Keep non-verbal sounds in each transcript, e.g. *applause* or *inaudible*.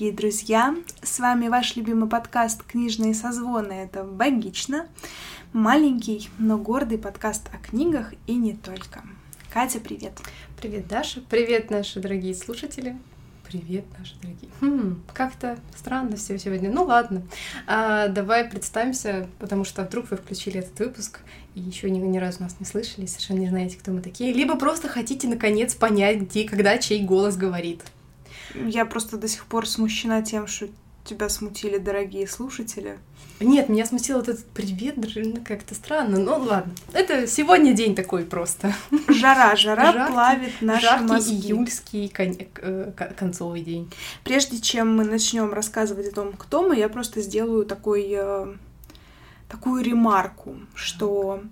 Дорогие друзья! С вами ваш любимый подкаст «Книжные созвоны». Это «Богично». Маленький, но гордый подкаст о книгах и не только. Катя, привет! Привет, Даша! Привет, наши дорогие слушатели! Привет, наши дорогие. Хм, как-то странно все сегодня. Ну ладно, а, давай представимся, потому что вдруг вы включили этот выпуск и еще ни, ни разу нас не слышали, совершенно не знаете, кто мы такие, либо просто хотите наконец понять, где, когда чей голос говорит. Я просто до сих пор смущена тем, что тебя смутили дорогие слушатели. Нет, меня смутил вот этот привет, ну, как-то странно. Ну ладно, это сегодня день такой просто. Жара, жара жаркий, плавит наши жаркий мозги. июльский кон... Э, концовый день. Прежде чем мы начнем рассказывать о том, кто мы, я просто сделаю такой, э, такую ремарку, что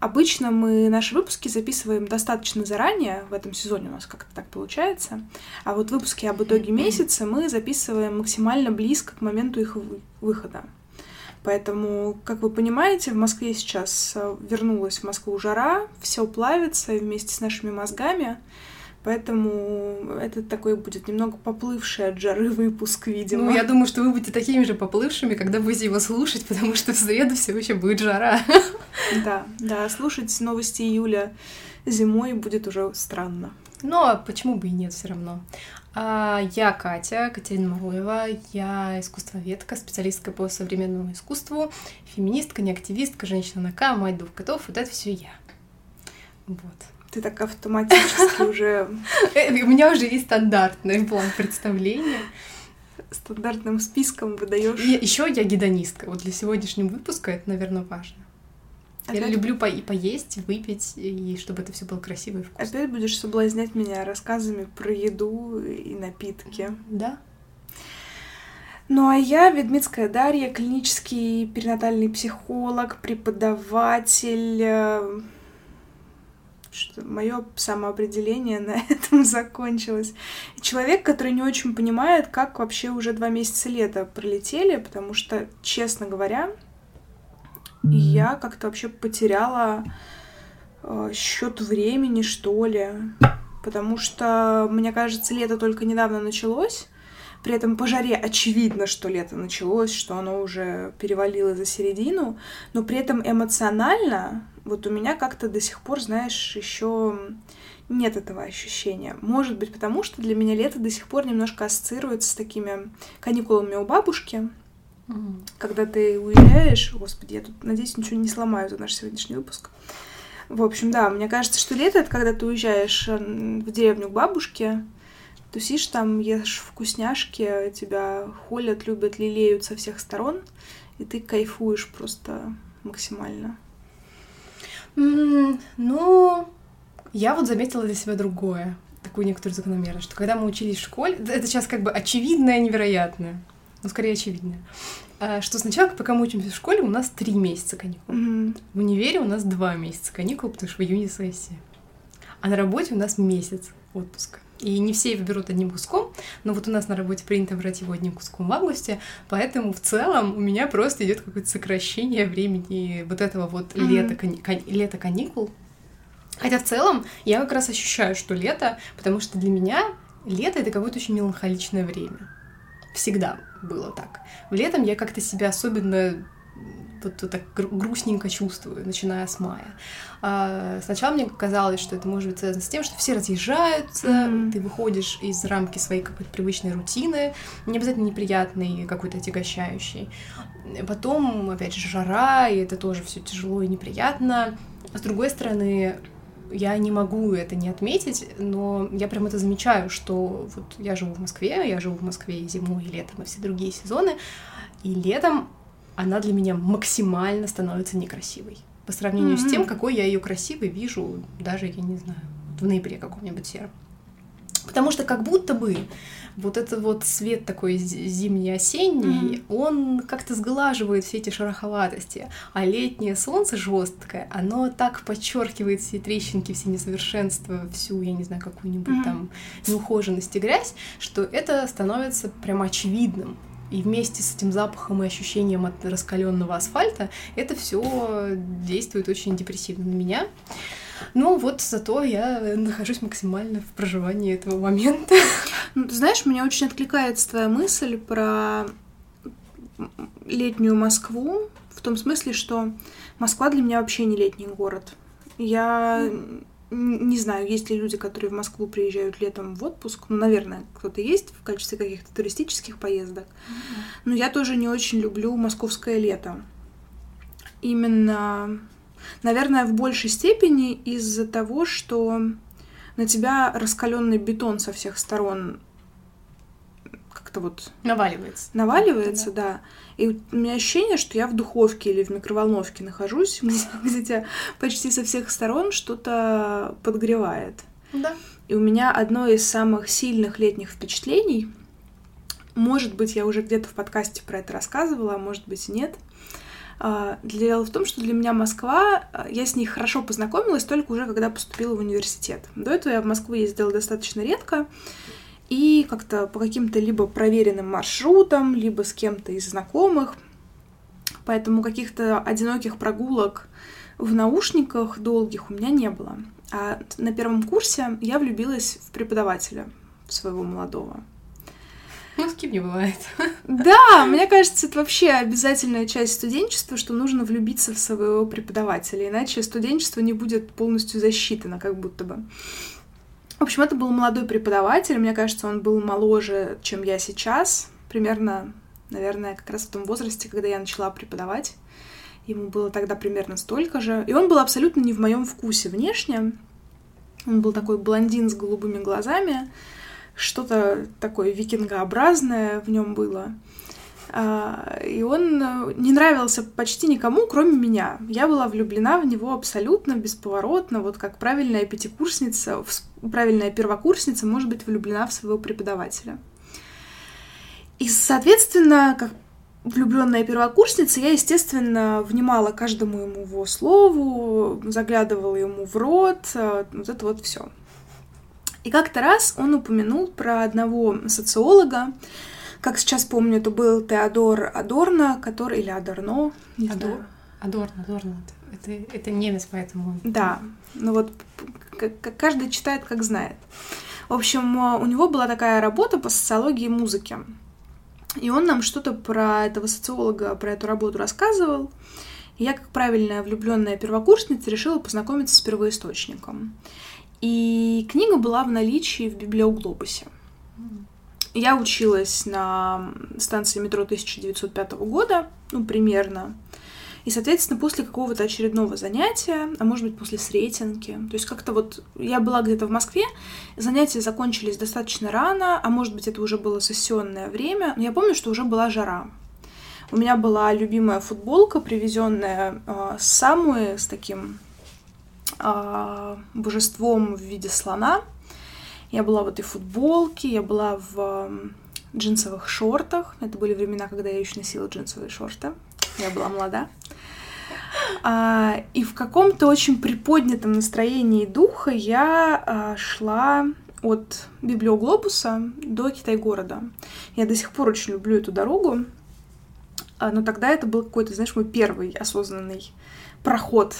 Обычно мы наши выпуски записываем достаточно заранее, в этом сезоне у нас как-то так получается, а вот выпуски об итоге месяца мы записываем максимально близко к моменту их выхода. Поэтому, как вы понимаете, в Москве сейчас э, вернулась в Москву жара, все плавится вместе с нашими мозгами. Поэтому это такой будет немного поплывший от жары выпуск, видимо. Ну, я думаю, что вы будете такими же поплывшими, когда будете его слушать, потому что в среду все еще будет жара. Да, да, слушать новости июля зимой будет уже странно. Но ну, а почему бы и нет все равно? А, я Катя, Катерина Маруева, я искусствоведка, специалистка по современному искусству, феминистка, не активистка, женщина на К, мать двух котов, вот это все я. Вот. Ты так автоматически уже... *laughs* У меня уже есть стандартный план представления. Стандартным списком выдаешь. Еще я гедонистка. Вот для сегодняшнего выпуска это, наверное, важно. Я люблю по и поесть, выпить, и чтобы это все было красиво и вкусно. Опять будешь соблазнять меня рассказами про еду и напитки. Да. Ну а я Ведмицкая Дарья, клинический перинатальный психолог, преподаватель, э, что мое самоопределение на *laughs* этом закончилось. Человек, который не очень понимает, как вообще уже два месяца лета пролетели, потому что, честно говоря, я как-то вообще потеряла э, счет времени, что ли. Потому что, мне кажется, лето только недавно началось. При этом по жаре очевидно, что лето началось, что оно уже перевалило за середину, но при этом эмоционально вот у меня как-то до сих пор, знаешь, еще нет этого ощущения. Может быть, потому что для меня лето до сих пор немножко ассоциируется с такими каникулами у бабушки, mm. когда ты уезжаешь. Господи, я тут, надеюсь, ничего не сломаю за наш сегодняшний выпуск. В общем, да, мне кажется, что лето — это когда ты уезжаешь в деревню к бабушке, тусишь там, ешь вкусняшки, тебя холят, любят, лелеют со всех сторон, и ты кайфуешь просто максимально. Mm, ну, я вот заметила для себя другое, такую некоторую закономерность, что когда мы учились в школе, это сейчас как бы очевидное, невероятное, но скорее очевидное, а, что сначала, пока мы учимся в школе, у нас три месяца каникул. Mm-hmm. В универе у нас два месяца каникул, потому что в июне сессия. А на работе у нас месяц отпуска. И не все его берут одним куском, но вот у нас на работе принято брать его одним куском в августе, поэтому в целом у меня просто идет какое-то сокращение времени вот этого вот mm-hmm. лета, кани- лета каникул. Хотя в целом я как раз ощущаю, что лето, потому что для меня лето это какое-то очень меланхоличное время. Всегда было так. В летом я как-то себя особенно вот так грустненько чувствую, начиная с мая. А, сначала мне казалось, что это может быть связано с тем, что все разъезжаются, mm-hmm. ты выходишь из рамки своей какой-то привычной рутины, не обязательно неприятной, какой-то отягощающей. Потом, опять же, жара, и это тоже все тяжело и неприятно. А с другой стороны, я не могу это не отметить, но я прям это замечаю, что вот я живу в Москве, я живу в Москве и зимой, и летом, и все другие сезоны, и летом она для меня максимально становится некрасивой. По сравнению mm-hmm. с тем, какой я ее красивой вижу, даже, я не знаю, в ноябре каком-нибудь сером. Потому что как будто бы вот этот вот свет такой зимний-осенний, mm-hmm. он как-то сглаживает все эти шероховатости, а летнее солнце жесткое, оно так подчеркивает все трещинки, все несовершенства, всю, я не знаю, какую-нибудь mm-hmm. там неухоженность и грязь, что это становится прям очевидным. И вместе с этим запахом и ощущением от раскаленного асфальта это все действует очень депрессивно на меня. Ну вот зато я нахожусь максимально в проживании этого момента. Ну, ты знаешь, мне очень откликается твоя мысль про летнюю Москву, в том смысле, что Москва для меня вообще не летний город. Я не знаю, есть ли люди, которые в Москву приезжают летом в отпуск. Ну, наверное, кто-то есть в качестве каких-то туристических поездок. Но я тоже не очень люблю московское лето. Именно, наверное, в большей степени из-за того, что на тебя раскаленный бетон со всех сторон как-то вот... Наваливается. Наваливается, да. да. И у меня ощущение, что я в духовке или в микроволновке нахожусь, *laughs* где тебя почти со всех сторон что-то подгревает. Да. И у меня одно из самых сильных летних впечатлений, может быть, я уже где-то в подкасте про это рассказывала, а может быть и нет. А, дело в том, что для меня Москва, а, я с ней хорошо познакомилась только уже когда поступила в университет. До этого я в Москву ездила достаточно редко, и как-то по каким-то либо проверенным маршрутам, либо с кем-то из знакомых. Поэтому каких-то одиноких прогулок в наушниках долгих у меня не было. А на первом курсе я влюбилась в преподавателя своего молодого. Ну, с кем не бывает. *laughs* Да, мне кажется, это вообще обязательная часть студенчества, что нужно влюбиться в своего преподавателя, иначе студенчество не будет полностью засчитано, как будто бы. В общем, это был молодой преподаватель. Мне кажется, он был моложе, чем я сейчас. Примерно, наверное, как раз в том возрасте, когда я начала преподавать. Ему было тогда примерно столько же. И он был абсолютно не в моем вкусе внешне. Он был такой блондин с голубыми глазами. Что-то такое викингообразное в нем было. А, и он э, не нравился почти никому, кроме меня. Я была влюблена в него абсолютно бесповоротно, вот как правильная пятикурсница, правильная первокурсница может быть влюблена в своего преподавателя. И, соответственно, как влюбленная первокурсница, я, естественно, внимала каждому ему его слову, заглядывала ему в рот, э, вот это вот все. И как-то раз он упомянул про одного социолога, как сейчас помню, это был Теодор Адорно, который... Или Адорно, не Адор... знаю. Адорно, Адорно. Это, это немец, поэтому... Да, ну вот каждый читает, как знает. В общем, у него была такая работа по социологии музыки. И он нам что-то про этого социолога, про эту работу рассказывал. И я, как правильная влюбленная первокурсница, решила познакомиться с первоисточником. И книга была в наличии в библиоглобусе. Я училась на станции метро 1905 года, ну, примерно. И, соответственно, после какого-то очередного занятия, а может быть, после сретенки, то есть как-то вот я была где-то в Москве, занятия закончились достаточно рано, а может быть, это уже было сессионное время, но я помню, что уже была жара. У меня была любимая футболка, привезенная э, с с таким э, божеством в виде слона, я была в этой футболке, я была в джинсовых шортах. Это были времена, когда я еще носила джинсовые шорты. Я была молода. А, и в каком-то очень приподнятом настроении духа я а, шла от Библиоглобуса до Китай-города. Я до сих пор очень люблю эту дорогу, а, но тогда это был какой-то, знаешь, мой первый осознанный проход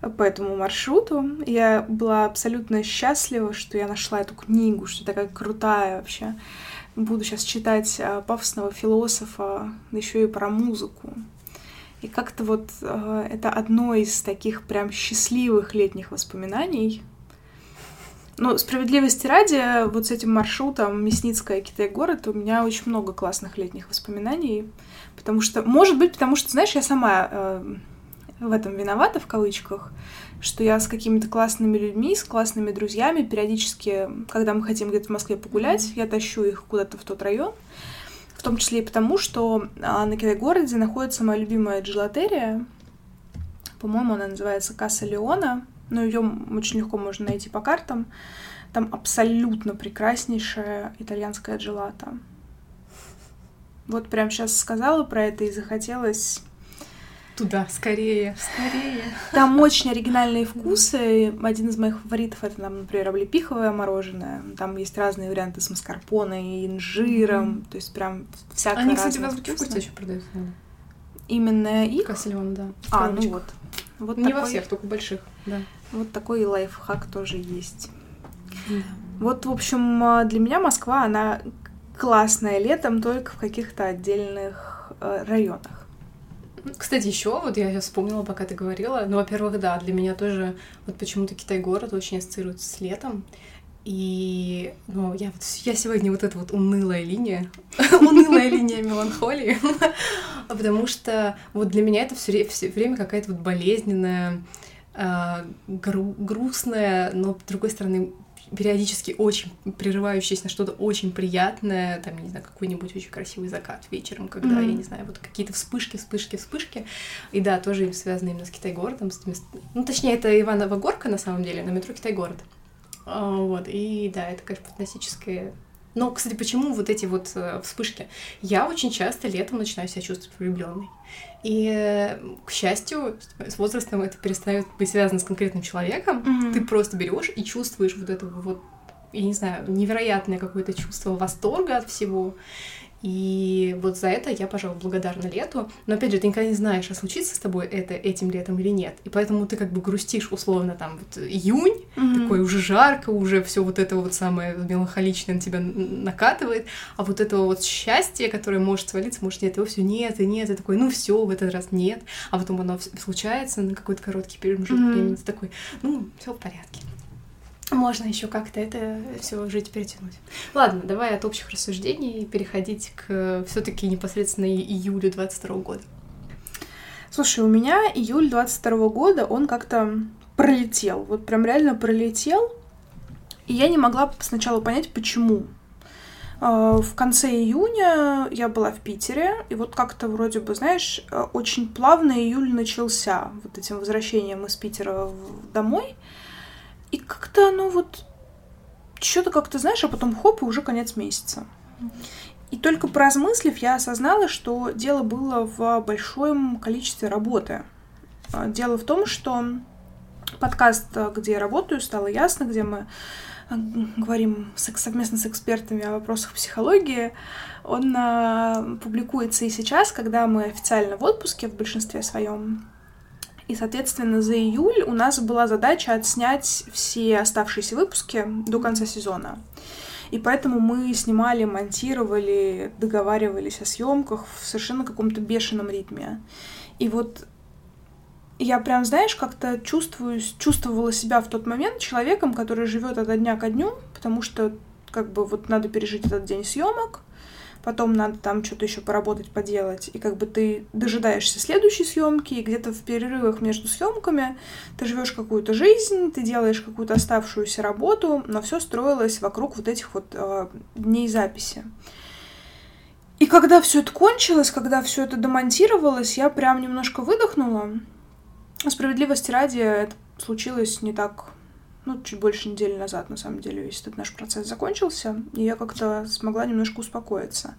по этому маршруту. Я была абсолютно счастлива, что я нашла эту книгу, что такая крутая вообще. Буду сейчас читать а, пафосного философа, еще и про музыку. И как-то вот э, это одно из таких прям счастливых летних воспоминаний. Но справедливости ради, вот с этим маршрутом Мясницкая Китай-город у меня очень много классных летних воспоминаний. Потому что, может быть, потому что, знаешь, я сама э, в этом виновата, в кавычках, что я с какими-то классными людьми, с классными друзьями периодически, когда мы хотим где-то в Москве погулять, я тащу их куда-то в тот район, в том числе и потому, что а, на Китай-городе находится моя любимая джелатерия, по-моему, она называется Касса Леона, но ее очень легко можно найти по картам. Там абсолютно прекраснейшая итальянская джелата. Вот прям сейчас сказала про это и захотелось Туда, скорее, скорее. Там очень оригинальные вкусы. Один из моих фаворитов это, там, например, облепиховое мороженое. Там есть разные варианты с маскарпоне и инжиром. Mm-hmm. То есть прям всякое Они, кстати, в вкусе еще продаются. Именно их? Кассельон, да. А, ну вот. вот Не такой... во всех, только больших, да. Вот такой лайфхак тоже есть. Да. Вот, в общем, для меня Москва, она классная летом только в каких-то отдельных э, районах. Кстати, еще вот я вспомнила, пока ты говорила. Ну, во-первых, да, для меня тоже вот почему-то Китай-город очень ассоциируется с летом. И, ну, я вот, я сегодня вот эта вот унылая линия, *laughs* унылая линия меланхолии, *laughs* потому что вот для меня это все время какая-то вот болезненная, а, грустная, но, с другой стороны, периодически очень прерывающаяся на что-то очень приятное, там, не знаю, какой-нибудь очень красивый закат вечером, когда, mm-hmm. я не знаю, вот какие-то вспышки, вспышки, вспышки. И да, тоже связаны именно с Китай-городом. С... Ну, точнее, это Иванова горка, на самом деле, на метро Китай-город. А, вот, и да, это, конечно, фантастическое но, кстати, почему вот эти вот э, вспышки? Я очень часто летом начинаю себя чувствовать влюбленной. И, э, к счастью, с возрастом это перестает быть связано с конкретным человеком. Mm-hmm. Ты просто берешь и чувствуешь вот это вот, я не знаю, невероятное какое-то чувство восторга от всего. И вот за это я, пожалуй, благодарна лету. Но опять же, ты никогда не знаешь, а случится с тобой это этим летом или нет. И поэтому ты как бы грустишь условно там вот июнь, mm-hmm. такой уже жарко, уже все вот это вот самое меланхоличное на тебя накатывает, а вот этого вот счастья, которое может свалиться, может нет, его все нет и нет, и такой, ну все, в этот раз нет, а потом оно случается на какой-то короткий промежуток mm-hmm. времени, ты такой, ну все в порядке можно еще как-то это все жить перетянуть. Ладно, давай от общих рассуждений переходить к все-таки непосредственно июлю 22 года. Слушай, у меня июль 22 года, он как-то пролетел. Вот прям реально пролетел. И я не могла сначала понять, почему. А, в конце июня я была в Питере, и вот как-то вроде бы, знаешь, очень плавно июль начался вот этим возвращением из Питера домой. И как-то оно вот что-то как-то, знаешь, а потом хоп, и уже конец месяца. И только поразмыслив, я осознала, что дело было в большом количестве работы. А, дело в том, что подкаст, где я работаю, стало ясно, где мы а, говорим совместно с экспертами о вопросах психологии, он а, публикуется и сейчас, когда мы официально в отпуске в большинстве своем. И, соответственно, за июль у нас была задача отснять все оставшиеся выпуски до конца сезона. И поэтому мы снимали, монтировали, договаривались о съемках в совершенно каком-то бешеном ритме. И вот я прям, знаешь, как-то чувствую, чувствовала себя в тот момент человеком, который живет от дня ко дню, потому что как бы вот надо пережить этот день съемок, потом надо там что-то еще поработать, поделать, и как бы ты дожидаешься следующей съемки, и где-то в перерывах между съемками ты живешь какую-то жизнь, ты делаешь какую-то оставшуюся работу, но все строилось вокруг вот этих вот э, дней записи. И когда все это кончилось, когда все это демонтировалось, я прям немножко выдохнула. Справедливости ради, это случилось не так ну, чуть больше недели назад, на самом деле, весь этот наш процесс закончился, и я как-то смогла немножко успокоиться.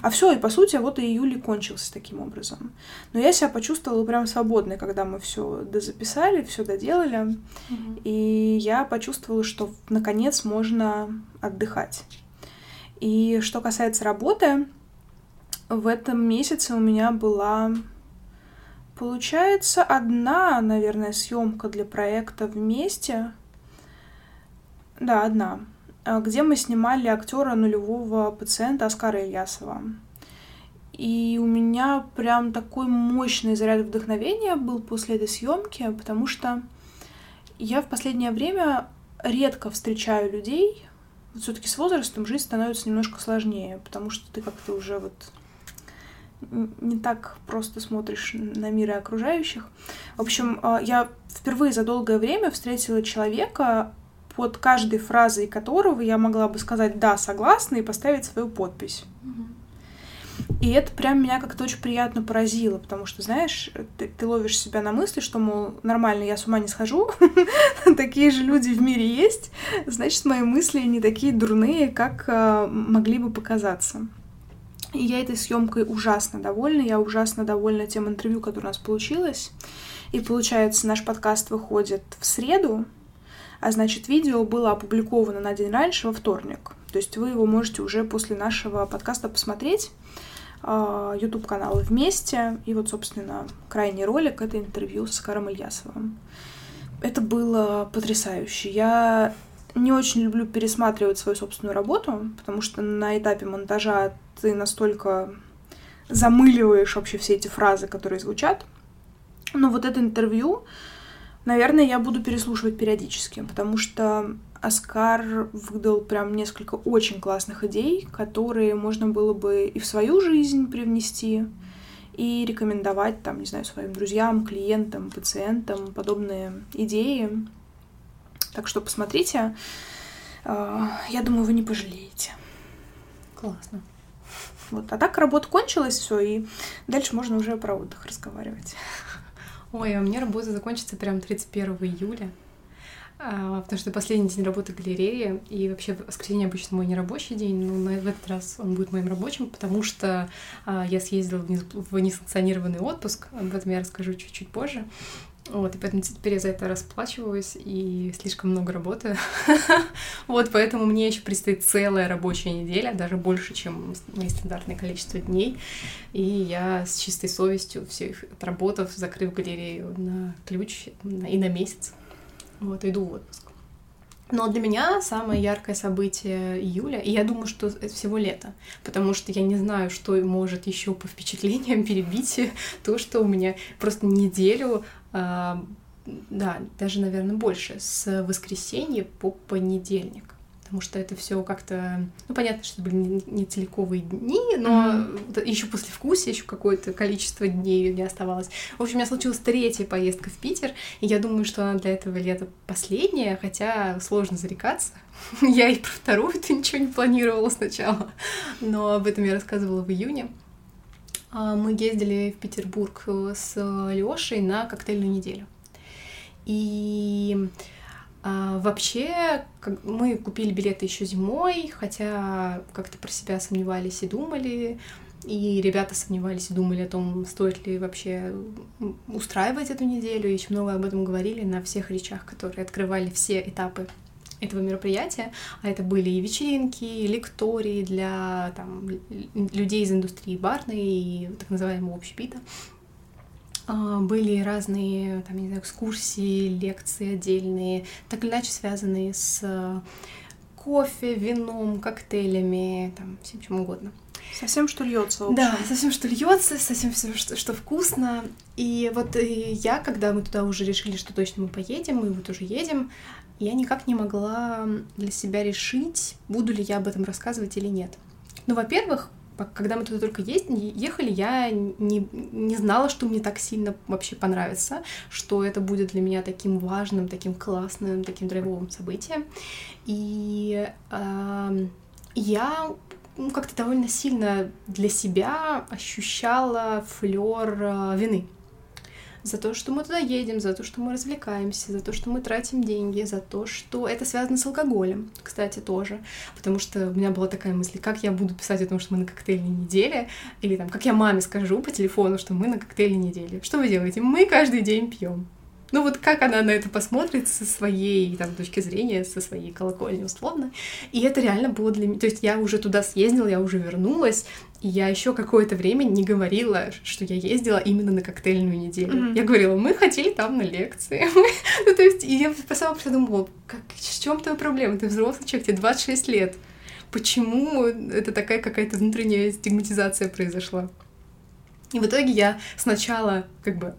А все, и по сути, вот и июль кончился таким образом. Но я себя почувствовала прям свободной, когда мы все дозаписали, все доделали. Mm-hmm. И я почувствовала, что наконец можно отдыхать. И что касается работы, в этом месяце у меня была, получается, одна, наверное, съемка для проекта вместе. Да, одна. А, где мы снимали актера нулевого пациента Оскара Ильясова. И у меня прям такой мощный заряд вдохновения был после этой съемки, потому что я в последнее время редко встречаю людей. Вот все-таки с возрастом жизнь становится немножко сложнее, потому что ты как-то уже вот не так просто смотришь на мир и окружающих. В общем, а, я впервые за долгое время встретила человека, под каждой фразой которого я могла бы сказать «да, согласна» и поставить свою подпись. И это прям меня как-то очень приятно поразило, потому что, знаешь, ты, ты ловишь себя на мысли, что, мол, нормально, я с ума не схожу, *laughs* такие же люди в мире есть, значит, мои мысли не такие дурные, как э, могли бы показаться. И я этой съемкой ужасно довольна, я ужасно довольна тем интервью, которое у нас получилось. И получается, наш подкаст выходит в среду, а значит, видео было опубликовано на день раньше, во вторник. То есть вы его можете уже после нашего подкаста посмотреть. А, YouTube канал вместе. И вот, собственно, крайний ролик — это интервью с Каром Ильясовым. Это было потрясающе. Я не очень люблю пересматривать свою собственную работу, потому что на этапе монтажа ты настолько замыливаешь вообще все эти фразы, которые звучат. Но вот это интервью, наверное, я буду переслушивать периодически, потому что Оскар выдал прям несколько очень классных идей, которые можно было бы и в свою жизнь привнести, и рекомендовать, там, не знаю, своим друзьям, клиентам, пациентам подобные идеи. Так что посмотрите. А, я думаю, вы не пожалеете. Классно. Вот. А так работа кончилась, все, и дальше можно уже про отдых разговаривать. Ой, а у меня работа закончится прям 31 июля. А, потому что последний день работы галереи, и вообще воскресенье обычно мой нерабочий день, но на, этот раз он будет моим рабочим, потому что а, я съездила в несанкционированный отпуск, об этом я расскажу чуть-чуть позже. Вот, и поэтому теперь я за это расплачиваюсь и слишком много работаю. *laughs* вот, поэтому мне еще предстоит целая рабочая неделя, даже больше, чем мои стандартное количество дней. И я с чистой совестью, все их отработав, закрыв галерею на ключ и на месяц, вот, иду в отпуск. Но для меня самое яркое событие июля, и я думаю, что это всего лето, потому что я не знаю, что может еще по впечатлениям перебить *laughs* то, что у меня просто неделю, да, даже, наверное, больше, с воскресенья по понедельник потому что это все как-то, ну понятно, что это были не, целиковые дни, но mm-hmm. еще после вкуса еще какое-то количество дней не оставалось. В общем, у меня случилась третья поездка в Питер, и я думаю, что она для этого лета последняя, хотя сложно зарекаться. *laughs* я и про вторую-то ничего не планировала сначала, но об этом я рассказывала в июне. А, мы ездили в Петербург с Лешей на коктейльную неделю. И а, вообще, мы купили билеты еще зимой, хотя как-то про себя сомневались и думали, и ребята сомневались и думали о том, стоит ли вообще устраивать эту неделю, и еще много об этом говорили на всех речах, которые открывали все этапы этого мероприятия, а это были и вечеринки, и лектории для там, людей из индустрии барной и так называемого общепита. А, были разные, там, не знаю, экскурсии, лекции отдельные, так или иначе связанные с э, кофе, вином, коктейлями, там, всем чем угодно. Совсем что льется. Да, совсем что льется, совсем все, что, что вкусно. И вот и я, когда мы туда уже решили, что точно мы поедем, мы вот уже едем, я никак не могла для себя решить, буду ли я об этом рассказывать или нет. Ну, во-первых, когда мы туда только ехали, я не, не знала, что мне так сильно вообще понравится, что это будет для меня таким важным, таким классным, таким драйвовым событием. И э, я ну, как-то довольно сильно для себя ощущала флер э, вины за то, что мы туда едем, за то, что мы развлекаемся, за то, что мы тратим деньги, за то, что это связано с алкоголем, кстати, тоже. Потому что у меня была такая мысль, как я буду писать о том, что мы на коктейльной неделе, или там, как я маме скажу по телефону, что мы на коктейльной неделе. Что вы делаете? Мы каждый день пьем. Ну вот как она на это посмотрит со своей там, точки зрения, со своей колокольни условно. И это реально было для меня... То есть я уже туда съездила, я уже вернулась, и я еще какое-то время не говорила, что я ездила именно на коктейльную неделю. Mm-hmm. Я говорила, мы хотели там на лекции. *laughs* ну, то есть, и я сама подумала, как, в чем твоя проблема? Ты взрослый человек, тебе 26 лет. Почему это такая какая-то внутренняя стигматизация произошла? И в итоге я сначала как бы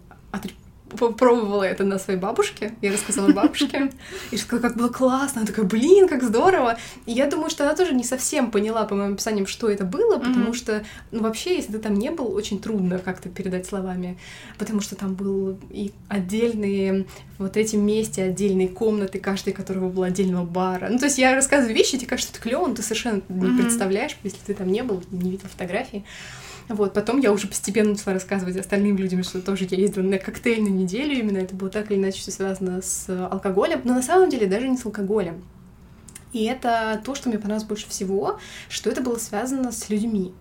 попробовала это на своей бабушке, я рассказала бабушке, и сказала, как было классно, она такая, блин, как здорово, и я думаю, что она тоже не совсем поняла по моим описаниям, что это было, потому mm-hmm. что, ну, вообще, если ты там не был, очень трудно как-то передать словами, потому что там был и отдельные, вот эти месте отдельные комнаты, каждый которого был отдельного бара, ну, то есть я рассказываю вещи, тебе кажется, это клево, но ты совершенно не mm-hmm. представляешь, если ты там не был, не видел фотографии, вот, потом я уже постепенно начала рассказывать остальным людям, что тоже я ездила на коктейльную неделю, именно это было так или иначе все связано с алкоголем, но на самом деле даже не с алкоголем. И это то, что мне понравилось больше всего, что это было связано с людьми.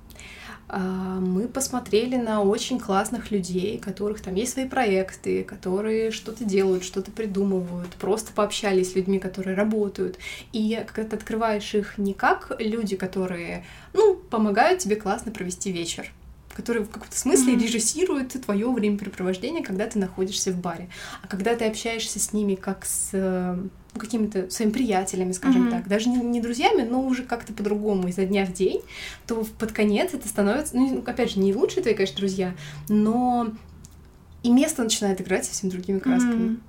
А, мы посмотрели на очень классных людей, которых там есть свои проекты, которые что-то делают, что-то придумывают, просто пообщались с людьми, которые работают. И когда ты открываешь их не как люди, которые, ну, помогают тебе классно провести вечер, который в каком-то смысле mm-hmm. режиссирует твое времяпрепровождение, когда ты находишься в баре. А когда ты общаешься с ними как с ну, какими-то своими приятелями, скажем Мгм. так, даже не, не друзьями, но уже как-то по-другому изо дня в день, то под конец это становится, ну, опять же, не лучшие твои, конечно, друзья, но и место начинает играть совсем другими красками. Мгм.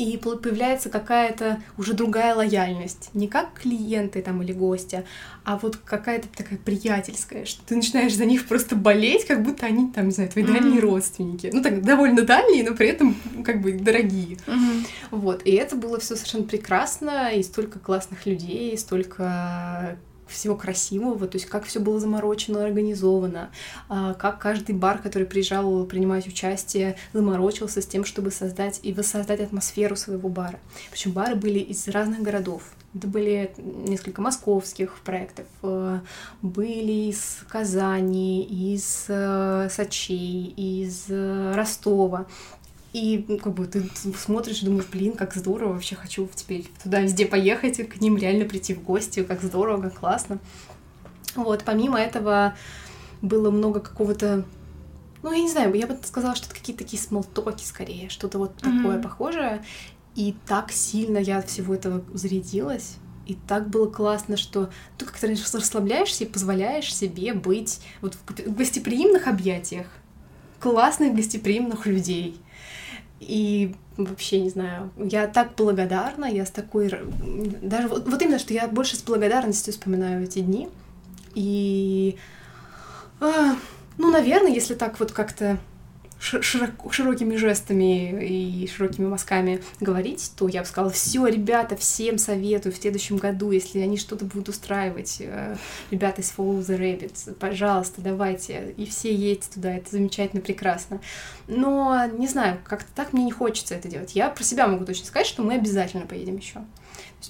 И появляется какая-то уже другая лояльность. Не как клиенты там или гостя, а вот какая-то такая приятельская, что ты начинаешь за них просто болеть, как будто они там, не знаю, твои Мгм. дальние родственники. Ну так, довольно дальние, но при этом как бы дорогие. Мгм. Вот, и это было все совершенно прекрасно, и столько классных людей, и столько всего красивого, то есть как все было заморочено, организовано, а, как каждый бар, который приезжал принимать участие, заморочился с тем, чтобы создать и воссоздать атмосферу своего бара. Причем бары были из разных городов. Это были несколько московских проектов, э, были из Казани, из э, Сочей, из э, Ростова. И ну, как бы ты смотришь и думаешь, блин, как здорово, вообще хочу теперь туда везде поехать, и к ним реально прийти в гости, как здорово, как классно. Вот, помимо этого было много какого-то, ну, я не знаю, я бы сказала, что это какие-то такие смолтоки скорее, что-то вот такое Мгм. похожее. И так сильно я от всего этого зарядилась. И так было классно, что ты как-то расслабляешься и позволяешь себе быть вот в гостеприимных объятиях классных гостеприимных людей. И вообще, не знаю, я так благодарна, я с такой... Даже вот, вот именно, что я больше с благодарностью вспоминаю эти дни. И... а, ну, наверное, если так вот как-то широко- широкими жестами и широкими мазками говорить, то я бы сказала, все, ребята, всем советую в следующем году, если они что-то будут устраивать, э, ребята из Follow the Rabbits, пожалуйста, давайте, и все едьте туда, это замечательно, прекрасно. Но, не знаю, как-то так мне не хочется это делать. Я про себя могу точно сказать, что мы обязательно поедем еще.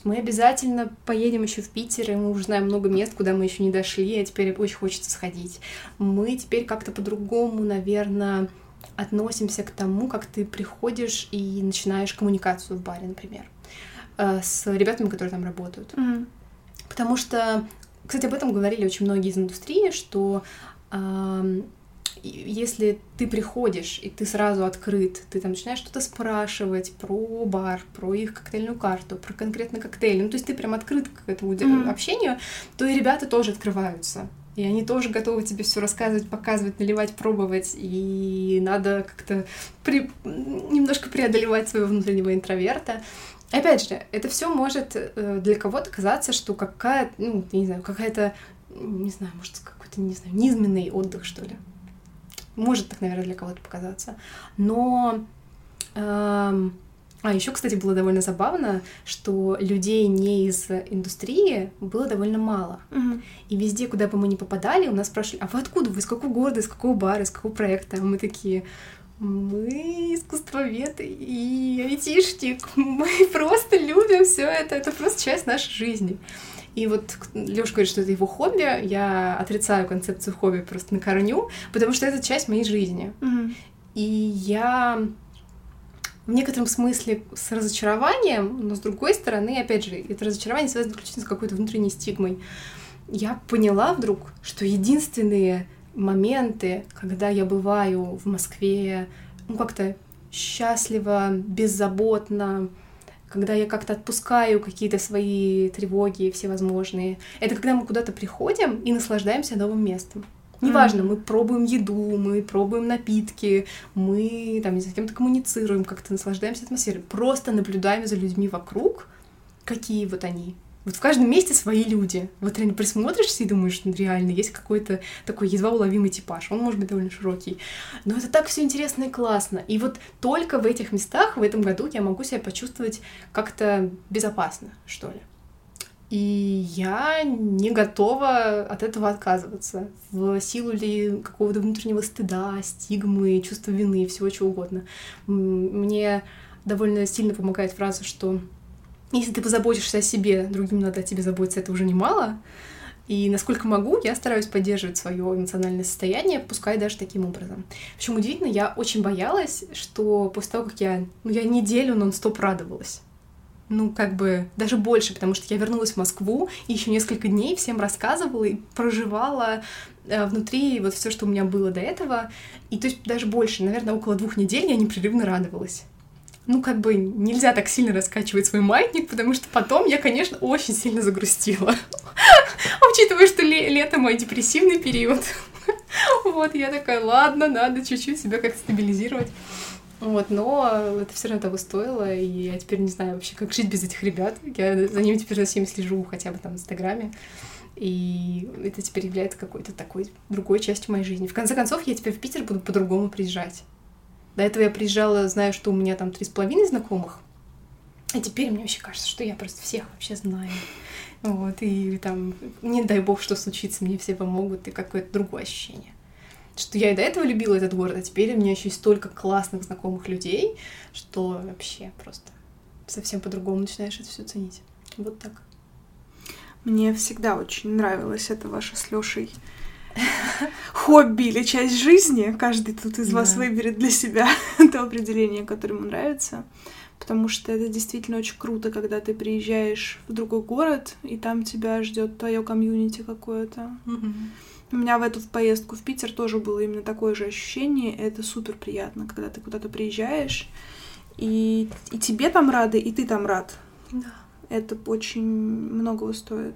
Мы обязательно поедем еще в Питер, и мы уже знаем много мест, куда мы еще не дошли, а теперь очень хочется сходить. Мы теперь как-то по-другому, наверное, относимся к тому, как ты приходишь и начинаешь коммуникацию в баре, например, э, с ребятами, которые там работают. Мгм. Потому что, кстати, об этом говорили очень многие из индустрии, что и- если ты приходишь и ты сразу открыт, ты там начинаешь что-то спрашивать про бар, про их коктейльную карту, про конкретно коктейль, ну то есть ты прям открыт к этому Мгм. общению, то и ребята тоже открываются. И они тоже готовы тебе все рассказывать, показывать, наливать, пробовать. И надо как-то при- немножко преодолевать своего внутреннего интроверта. Опять же, это все может э, для кого-то казаться, что какая, ну, не знаю, какая-то, не знаю, может, какой-то, не знаю, низменный отдых, что ли. Может так, наверное, для кого-то показаться. Но... эм, а еще, кстати, было довольно забавно, что людей не из индустрии было довольно мало. Мгм. И везде, куда бы мы ни попадали, у нас спрашивали, а вы откуда? Вы из какого города, из какого бара, из какого проекта? А мы такие, мы искусствовед и айтишник. *laughs* Мы просто любим все это. Это просто часть нашей жизни. И вот Лёша говорит, что это его хобби. Я отрицаю концепцию хобби просто на корню, потому что это часть моей жизни. Мгм. И я в некотором смысле с разочарованием, но с другой стороны, опять же, это разочарование связано исключительно с какой-то внутренней стигмой. Я поняла вдруг, что единственные моменты, когда я бываю в Москве, ну как-то счастливо, беззаботно, когда я как-то отпускаю какие-то свои тревоги всевозможные, это когда мы куда-то приходим и наслаждаемся новым местом. Неважно, мы пробуем еду, мы пробуем напитки, мы там, не знаю, с кем-то коммуницируем, как-то наслаждаемся атмосферой. Просто наблюдаем за людьми вокруг, какие вот они. Вот в каждом месте свои люди. Вот реально присмотришься и думаешь, ну реально, есть какой-то такой едва уловимый типаж. Он может быть довольно широкий. Но это так все интересно и классно. И вот только в этих местах в этом году я могу себя почувствовать как-то безопасно, что ли. И я не готова от этого отказываться. В силу ли какого-то внутреннего стыда, стигмы, чувства вины, всего чего угодно. Мне довольно сильно помогает фраза, что если ты позаботишься о себе, другим надо о тебе заботиться, это уже немало. И насколько могу, я стараюсь поддерживать свое эмоциональное состояние, пускай даже таким образом. Причем удивительно, я очень боялась, что после того, как я, ну, я неделю нон-стоп радовалась ну, как бы даже больше, потому что я вернулась в Москву и еще несколько дней всем рассказывала и проживала э, внутри вот все, что у меня было до этого. И то есть даже больше, наверное, около двух недель я непрерывно радовалась. ну, как бы нельзя так сильно раскачивать свой маятник, потому что потом я, конечно, очень сильно загрустила. *laughs* Учитывая, что лето мой депрессивный период. *laughs* Вот, я такая, ладно, надо чуть-чуть себя как-то стабилизировать. Вот, но это все равно того стоило, и я теперь не знаю вообще, как жить без этих ребят. Я за ними теперь за всеми слежу, хотя бы там в Инстаграме. И это теперь является какой-то такой другой частью моей жизни. В конце концов, я теперь в Питер буду по-другому приезжать. До этого я приезжала, зная, что у меня там три с половиной знакомых. А теперь мне вообще кажется, что я просто всех вообще знаю. Вот, и там, не дай бог, что случится, мне все помогут, и какое-то другое ощущение. Что я и до этого любила этот город, а теперь у меня еще есть столько классных знакомых людей, что вообще просто совсем по-другому начинаешь это все ценить. Вот так. Мне всегда очень нравилось это ваше с Лешей хобби или часть жизни. Каждый тут из вас выберет для себя *laughs* то определение, которое ему нравится. Потому что это действительно очень круто, когда ты приезжаешь в другой город, и там тебя ждет твое комьюнити какое-то. У меня в эту поездку в Питер тоже было именно такое же ощущение. Это супер приятно, когда ты куда-то приезжаешь, и, и тебе там рады, и ты там рад. Да. Это очень многого стоит.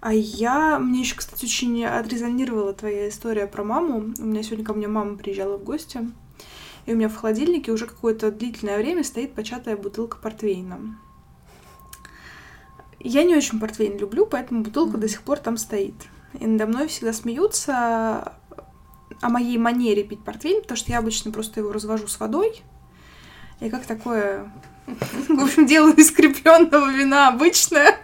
А я... Мне еще, кстати, очень отрезонировала твоя история про маму. У меня сегодня ко мне мама приезжала в гости, и у меня в холодильнике уже какое-то длительное время стоит початая бутылка портвейна. Я не очень портвейн люблю, поэтому бутылка mm-hmm. до сих пор там стоит. И надо мной всегда смеются о моей манере пить портвейн, потому что я обычно просто его развожу с водой. И как такое, в общем, делаю из крепленного вина обычное.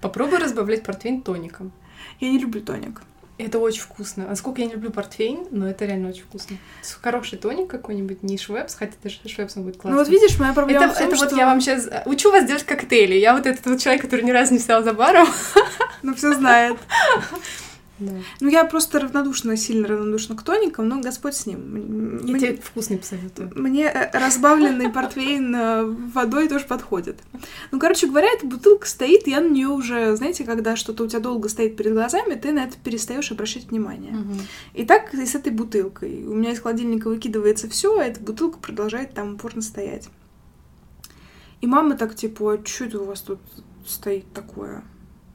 Попробуй разбавлять портвейн тоником. Я не люблю тоник. Это очень вкусно. А сколько я не люблю портвейн, но это реально очень вкусно. Хороший тоник какой-нибудь, не швепс, хотя даже швепсом будет классно. Ну вот видишь, моя проблема это, в том, это что... вот я вам сейчас учу вас делать коктейли. Я вот этот вот человек, который ни разу не стоял за баром. Ну все знает. *laughs* Да. Ну, я просто равнодушна, сильно равнодушна к тоникам, но Господь с ним. Я мне, тебе вкусный посоветую. Мне э, разбавленный портвейн э, водой тоже подходит. Ну, короче говоря, эта бутылка стоит, я на нее уже, знаете, когда что-то у тебя долго стоит перед глазами, ты на это перестаешь обращать внимание. Угу. И так и с этой бутылкой. У меня из холодильника выкидывается все, а эта бутылка продолжает там упорно стоять. И мама так типа, а что это у вас тут стоит такое?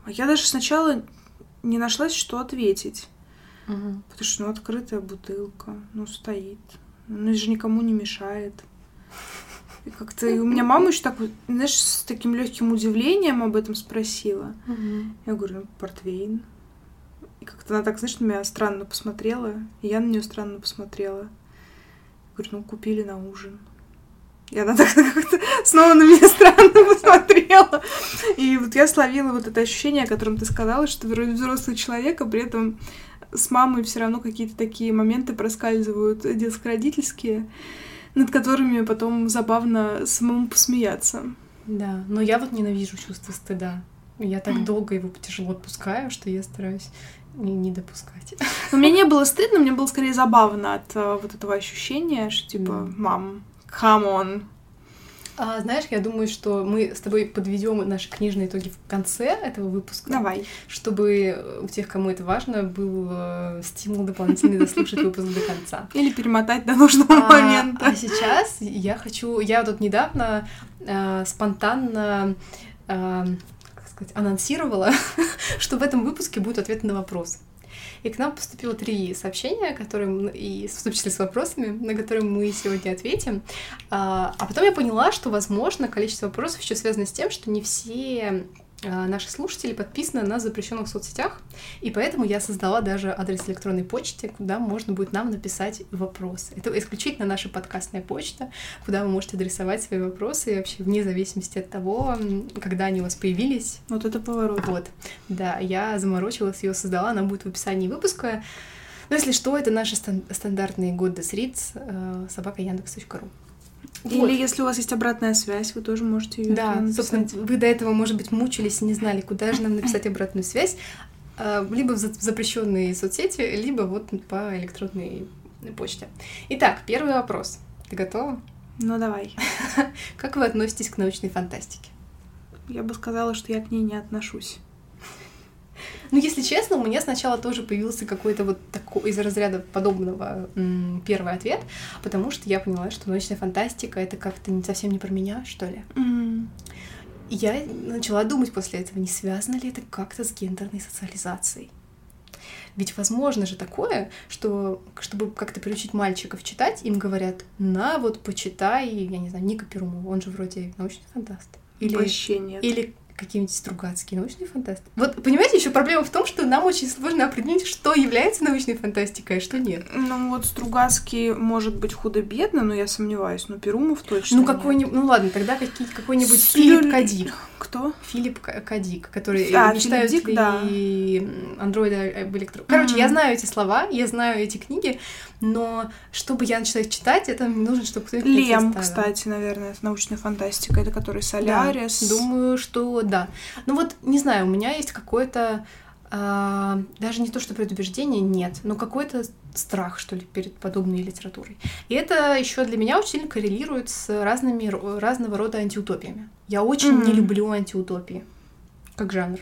А я даже сначала не нашлась, что ответить. Угу. Потому что, ну, открытая бутылка, ну, стоит. Ну, же никому не мешает. И как-то и у меня мама еще так, знаешь, с таким легким удивлением об этом спросила. Угу. Я говорю, ну, портвейн. И как-то она так, знаешь, на меня странно посмотрела. И я на нее странно посмотрела. Говорю, ну, купили на ужин. И она так *laughs* как-то снова на меня странно *laughs* посмотрела. И вот я словила вот это ощущение, о котором ты сказала, что вроде взрослый человек, а при этом с мамой все равно какие-то такие моменты проскальзывают детско-родительские, над которыми потом забавно самому посмеяться. Да, но я вот ненавижу чувство стыда. Я так долго его тяжело отпускаю, что я стараюсь не, не допускать. Но мне не было стыдно, мне было скорее забавно от uh, вот этого ощущения, что типа, мам, On. А, знаешь, я думаю, что мы с тобой подведем наши книжные итоги в конце этого выпуска. Давай. Чтобы у тех, кому это важно, был э, стимул дополнительный дослушать выпуск до конца. Или перемотать до нужного а, момента. А сейчас я хочу... Я тут недавно э, спонтанно... Э, как сказать, анонсировала, *laughs* что в этом выпуске будет ответ на вопрос. И к нам поступило три сообщения, которые, и в том числе с вопросами, на которые мы сегодня ответим. А, а потом я поняла, что, возможно, количество вопросов еще связано с тем, что не все наши слушатели подписаны на запрещенных соцсетях, и поэтому я создала даже адрес электронной почты, куда можно будет нам написать вопросы. Это исключительно наша подкастная почта, куда вы можете адресовать свои вопросы, и вообще вне зависимости от того, когда они у вас появились. Вот это поворот. Вот, да, я заморочилась, ее создала, она будет в описании выпуска. Но если что, это наши стандартные Goddess Reads, э, собака Яндекс.ру. Или вот. если у вас есть обратная связь, вы тоже можете ее Да, собственно, вы до этого, может быть, мучились и не знали, куда же нам написать *laughs* обратную связь. А, либо в запрещенные соцсети, либо вот по электронной почте. Итак, первый вопрос. Ты готова? Ну, давай. *laughs* Как вы относитесь к научной фантастике? Я бы сказала, что я к ней не отношусь. Ну, если честно, у меня сначала тоже появился какой-то вот такой из разряда подобного м, первый ответ, потому что я поняла, что научная фантастика это как-то не совсем не про меня, что ли. И я начала думать после этого, не связано ли это как-то с гендерной социализацией. Ведь возможно же такое, что чтобы как-то приучить мальчиков читать, им говорят, на вот почитай, я не знаю, Ника Перумова, он же вроде научный фантаст. Или, Вообще нет. или какие-нибудь Стругацкие научные фантасты. Вот, понимаете, еще проблема в том, что нам очень сложно определить, что является научной фантастикой, а что нет. Ну вот Стругацкий может быть худо-бедно, но я сомневаюсь. Но Перумов точно Ну, какой-нибудь, ну ладно, тогда какие, какой-нибудь С Филипп Кадик. Кто? Филипп Кадик, который А, мечтают Филипп Дик, ли да. андроида об электро... Короче, Мгм. я знаю эти слова, я знаю эти книги, но чтобы я начала их читать, это мне нужно, чтобы мне Лем, кстати, наверное, научная фантастика. Это который Да, Солярис. думаю, что да. Ну вот, не знаю, у меня есть какое-то а, даже не то, что предубеждение, нет, но какой-то страх, что ли, перед подобной литературой. И это еще для меня очень сильно коррелирует с разными, разного рода антиутопиями. Я очень не Мгм. люблю антиутопии как жанр.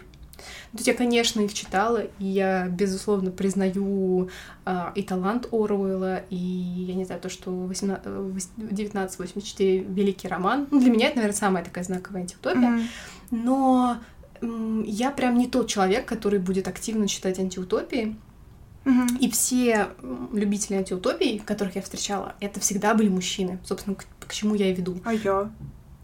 То есть я, конечно, их читала, и я, безусловно, признаю а, и талант Оруэлла, и, я не знаю, то, что 18 э, вось- 1984 — великий роман. Ну, для меня это, наверное, самая такая знаковая антиутопия. Мгм. Но м, я прям не тот человек, который будет активно читать антиутопии. Мгм. И все любители антиутопий, которых я встречала, это всегда были мужчины. Собственно, к, к чему я и веду. А я?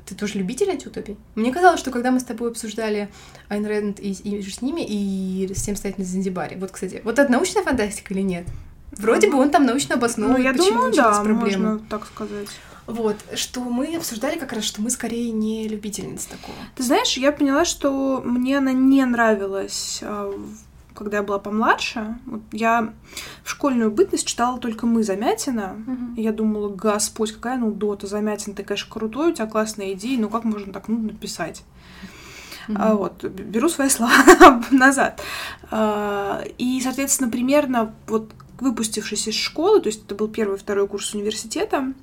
Ты тоже любитель антиутопий? Мне казалось, что когда мы с тобой обсуждали Айн Рэнд и, и с ними, и с тем стоять на Занзибаре, вот, кстати, вот это научная фантастика или нет? Вроде бы он там научно Ну, обосновывает, я почему думаю, да, проблема. можно так сказать. Вот, что мы обсуждали как раз, что мы скорее не любительницы такого. Ты знаешь, я поняла, что мне она не нравилась, а, когда я была помладше. Вот я в школьную бытность читала только «Мы» Замятина. И я думала, господь, какая ну дота, Замятин, ты, конечно, крутой, у тебя классная идея, ну как можно так нудно писать? А, вот, беру свои *laughs* слова назад. А, И, соответственно, примерно вот выпустившись из школы, то есть это был первый второй курс университета,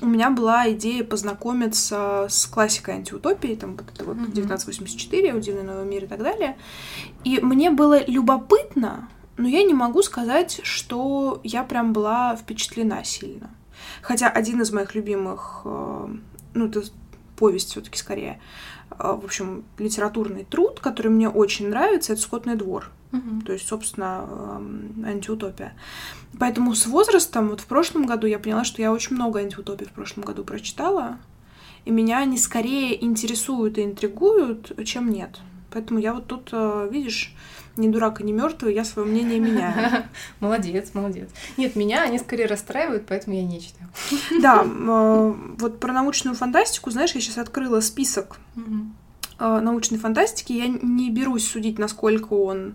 у меня была идея познакомиться с классикой антиутопии, там вот это вот Мгм. 1984, «Удивный новый мир» и так далее. И мне было любопытно, но я не могу сказать, что я прям была впечатлена сильно. Хотя один из моих любимых, э, ну, это повесть все таки скорее, э, в общем, литературный труд, который мне очень нравится, это «Скотный двор». То есть, собственно, эм, антиутопия. Поэтому с возрастом, вот в прошлом году я поняла, что я очень много антиутопий в прошлом году прочитала, и меня они скорее интересуют и интригуют, чем нет. Поэтому я вот тут, э, видишь, не дурак и не мертвый, я свое мнение меняю. *laughs* Молодец, молодец. Нет, меня они скорее расстраивают, поэтому я не читаю. Да, *laughs* э, вот про научную фантастику, знаешь, я сейчас открыла список э, научной фантастики. Я не берусь судить, насколько он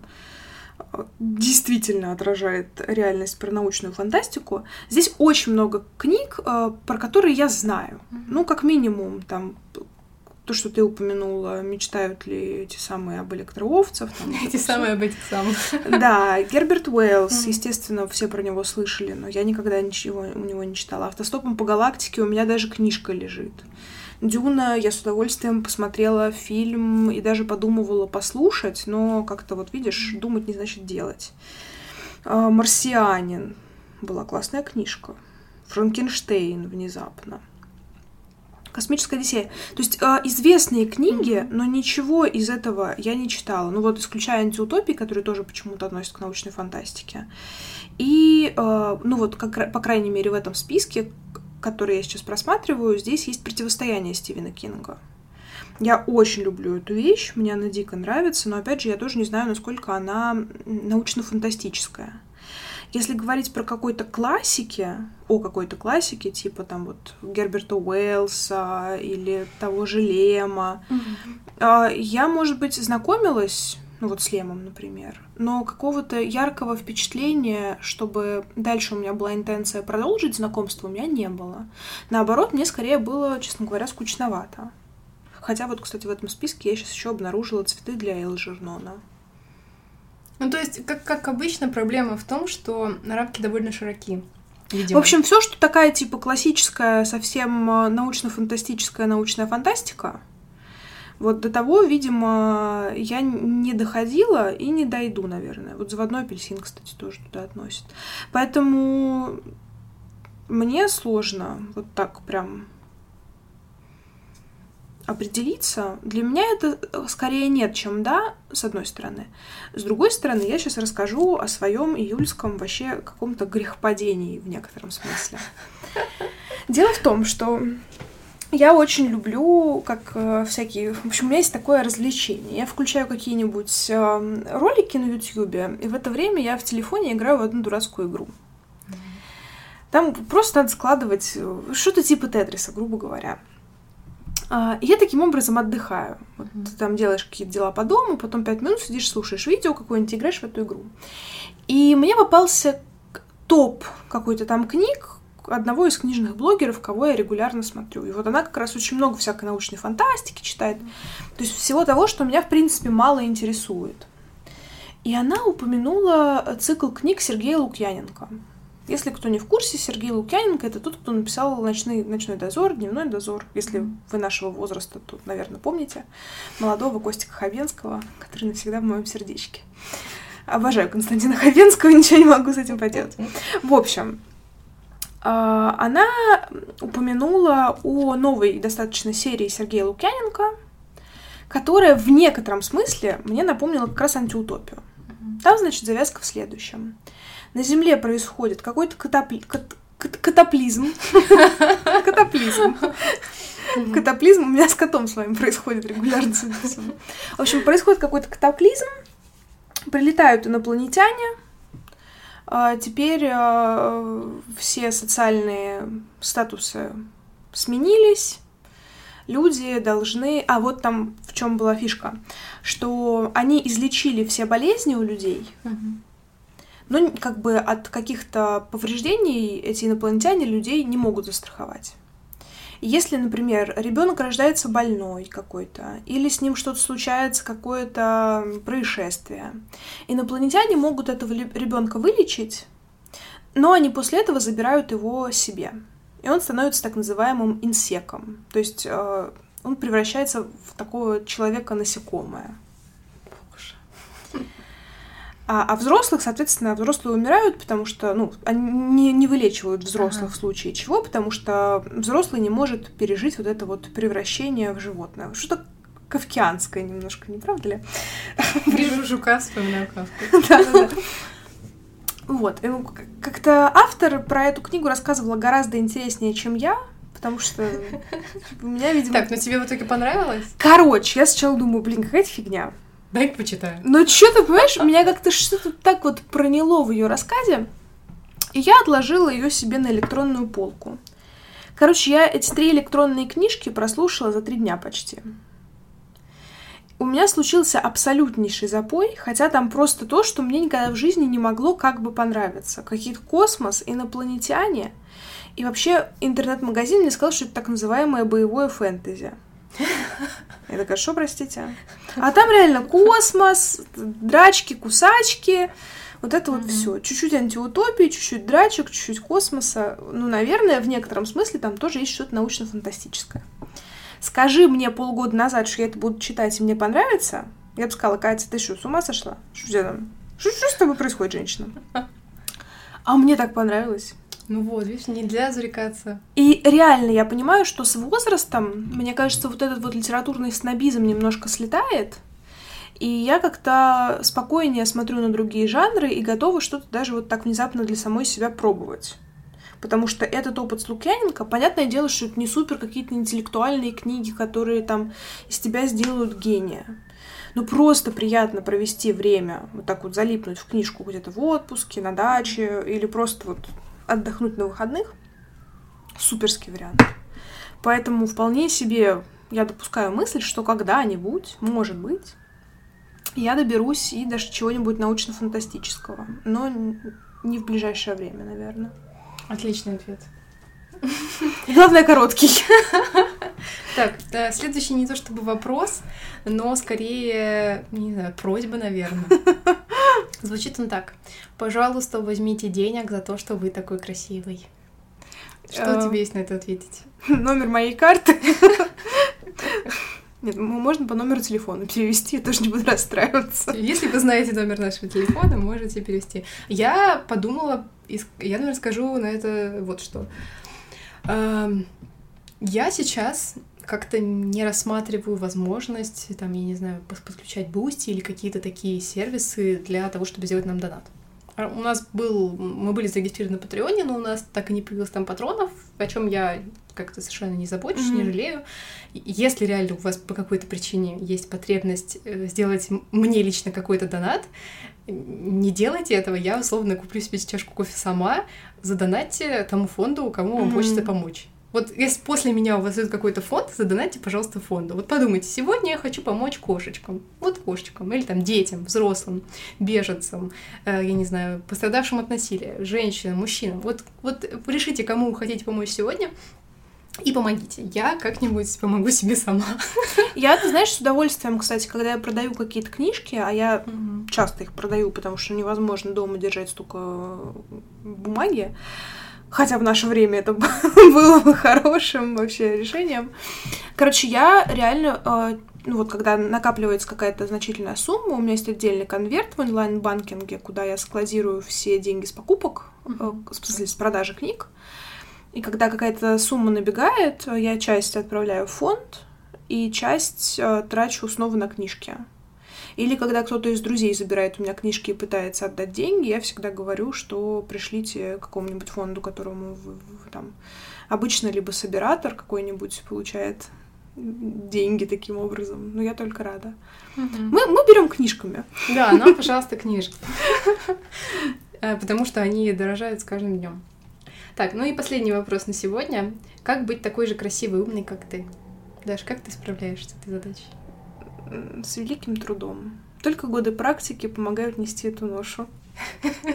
действительно отражает реальность про научную фантастику. Здесь очень много книг, э, про которые я знаю. Ну, как минимум, там то, что ты упомянула, мечтают ли эти самые об электроовцах. там, Эти самые об этих самых. Да, Герберт Уэллс, естественно, все про него слышали, но я никогда ничего у него не читала. Автостопом по галактике у меня даже книжка лежит. Дюна я с удовольствием посмотрела фильм и даже подумывала послушать, но как-то вот видишь, думать не значит делать. А, Марсианин была классная книжка. Франкенштейн внезапно. Космическая Одиссея. То есть э, известные книги, но ничего из этого я не читала. Ну вот исключая антиутопии, которые тоже почему-то относятся к научной фантастике. И, э, ну вот, как, по крайней мере, в этом списке, к- который я сейчас просматриваю, здесь есть противостояние Стивена Кинга. Я очень люблю эту вещь, мне она дико нравится, но опять же я тоже не знаю, насколько она научно-фантастическая. Если говорить про какой-то классики, о какой-то классике, типа там вот Герберта Уэллса или того же Лема, а, я, может быть, знакомилась, ну вот с Лемом, например, но какого-то яркого впечатления, чтобы дальше у меня была интенция продолжить знакомство, у меня не было. Наоборот, мне скорее было, честно говоря, скучновато. Хотя вот, кстати, в этом списке я сейчас еще обнаружила цветы для Элджернона. Ну, то есть, как, как обычно, проблема в том, что рамки довольно широки. В Видимо. общем, все, что такая типа классическая, совсем э, научно-фантастическая научная фантастика, Вот до того, видимо, я не доходила и не дойду, наверное. Вот заводной апельсин, кстати, тоже туда относит. Поэтому мне сложно вот так прям определиться. Для меня это э, скорее нет, чем да, с одной стороны. С другой стороны, я сейчас расскажу о своем июльском вообще каком-то грехопадении в некотором смысле. Дело в том, что я очень люблю, как э, всякие... В общем, у меня есть такое развлечение. Я включаю какие-нибудь э, ролики на Ютьюбе, и в это время я в телефоне играю в одну дурацкую игру. Там просто надо складывать э, что-то типа Тетриса, грубо говоря. И я таким образом отдыхаю. Вот ты там делаешь какие-то дела по дому, потом пять минут сидишь, слушаешь видео какое-нибудь, играешь в эту игру. И мне попался топ какой-то там книг одного из книжных блогеров, кого я регулярно смотрю. И вот она как раз очень много всякой научной фантастики читает. То есть всего того, что меня, в принципе, мало интересует. И она упомянула цикл книг Сергея Лукьяненко. Если кто не в курсе, Сергей Лукьяненко — это тот, кто написал «Ночной, «Ночной дозор», «Дневной дозор». Если вы нашего возраста, то, наверное, помните молодого Костика Хабенского, который навсегда в моем сердечке. Обожаю Константина Хабенского, *laughs* ничего не могу с этим поделать. В общем, она упомянула о новой достаточно серии Сергея Лукьяненко, которая в некотором смысле мне напомнила как раз антиутопию. Там, значит, завязка в следующем на Земле происходит какой-то катапли... кат... катаплизм. *laughs* Катаплизм. Катаплизм у меня с котом с вами происходит регулярно. *laughs* В общем, происходит какой-то катаклизм, прилетают инопланетяне, а теперь а, все социальные статусы сменились, люди должны... А вот там в чем была фишка, что они излечили все болезни у людей, но как бы от каких-то повреждений эти инопланетяне людей не могут застраховать. Если, например, ребенок рождается больной какой-то, или с ним что-то случается, какое-то происшествие, инопланетяне могут этого ребенка вылечить, но они после этого забирают его себе. И он становится так называемым инсеком. То есть э, он превращается в такого человека-насекомое. А, а взрослых, соответственно, взрослые умирают, потому что, ну, они не, не вылечивают взрослых ага. в случае чего, потому что взрослый не может пережить вот это вот превращение в животное. Что-то кавкианское немножко, не правда ли? *laughs* Вижу жука, вспоминаю кавку. *laughs* Да-да-да. Вот. Ну, как-то автор про эту книгу рассказывала гораздо интереснее, чем я, потому что *laughs* у меня, видимо... Так, но тебе в итоге понравилось? Короче, я сначала думаю, блин, какая-то фигня. Дай почитаю. Ну, что-то, понимаешь, меня как-то что-то так вот проняло в ее рассказе, и я отложила ее себе на электронную полку. Короче, я эти три электронные книжки прослушала за три дня почти. У меня случился абсолютнейший запой, хотя там просто то, что мне никогда в жизни не могло как бы понравиться. Какие-то космос, инопланетяне. И вообще интернет-магазин мне сказал, что это так называемое боевое фэнтези. *laughs* Я такая, что, простите? *laughs* А там реально космос, драчки, кусачки, вот это вот все. Чуть-чуть антиутопии, чуть-чуть драчек, чуть-чуть космоса. Ну, наверное, в некотором смысле там тоже есть что-то научно-фантастическое. Скажи мне полгода назад, что я это буду читать, и мне понравится, я бы сказала, Катя, ты что, с ума сошла? Что у тебя там? Что, что с тобой происходит, женщина? *laughs* А мне так понравилось. Ну вот, видишь, нельзя зарекаться. И реально я понимаю, что с возрастом, мне кажется, вот этот вот литературный снобизм немножко слетает, и я как-то спокойнее смотрю на другие жанры и готова что-то даже вот так внезапно для самой себя пробовать. Потому что этот опыт с Лукьяненко, понятное дело, что это не супер какие-то интеллектуальные книги, которые там из тебя сделают гения. Ну, просто приятно провести время, вот так вот залипнуть в книжку где-то в отпуске, на даче, или просто вот отдохнуть на выходных, суперский вариант. Поэтому вполне себе я допускаю мысль, что когда-нибудь, может быть, я доберусь и даже чего-нибудь научно-фантастического. Но не в ближайшее время, наверное. Отличный ответ. Главное, короткий. Так, следующий не то чтобы вопрос, но скорее, не знаю, просьба, наверное. Звучит он так. Пожалуйста, возьмите денег за то, что вы такой красивый. Что а... тебе есть на это ответить? Номер моей карты. Нет, можно по номеру телефона перевести, я тоже не буду расстраиваться. Если вы знаете номер нашего телефона, можете перевести. Я подумала, я, наверное, скажу на это вот что. Я сейчас как-то не рассматриваю возможность, там, я не знаю, подключать Boosty или какие-то такие сервисы для того, чтобы сделать нам донат. А у нас был, мы были зарегистрированы на Patreon -е, но у нас так и не появилось там патронов, о чем я как-то совершенно не забочусь, mm-hmm. не жалею. Если реально у вас по какой-то причине есть потребность э, сделать мне лично какой-то донат, не делайте этого, я условно куплю себе чашку кофе сама, задонатьте тому фонду, кому вам mm-hmm. хочется помочь. Вот если после меня у вас идет какой-то фонд, задонайте, пожалуйста, фонду. Вот подумайте, сегодня я хочу помочь кошечкам. Вот кошечкам, или там детям, взрослым, беженцам, э, я не знаю, пострадавшим от насилия, женщинам, мужчинам. Вот, вот решите, кому вы хотите помочь сегодня, и помогите. Я как-нибудь помогу себе сама. *laughs* Я, ты знаешь, с удовольствием, кстати, когда я продаю какие-то книжки, а я mm-hmm. часто их продаю, потому что невозможно дома держать столько бумаги, Хотя в наше время это *laughs* было бы хорошим вообще решением. Короче, я реально, э, ну вот когда накапливается какая-то значительная сумма, у меня есть отдельный конверт в онлайн-банкинге, куда я складирую все деньги с покупок, в смысле, с продажи книг. И когда какая-то сумма набегает, я часть отправляю в фонд, и часть э, трачу снова на книжки. Или когда кто-то из друзей забирает у меня книжки и пытается отдать деньги, я всегда говорю, что пришлите какому-нибудь фонду, которому вы, вы там обычно либо собиратор какой-нибудь получает деньги таким образом. Но я только рада. Угу. Мы, мы берем книжками. Да, нам, пожалуйста, книжки. *laughs* Э, потому что они дорожают с каждым днем. Так, ну и последний вопрос на сегодня. Как быть такой же красивой и умной, как ты? Даш, как ты справляешься с этой задачей? С великим трудом. Только годы практики помогают нести эту ношу. *laughs*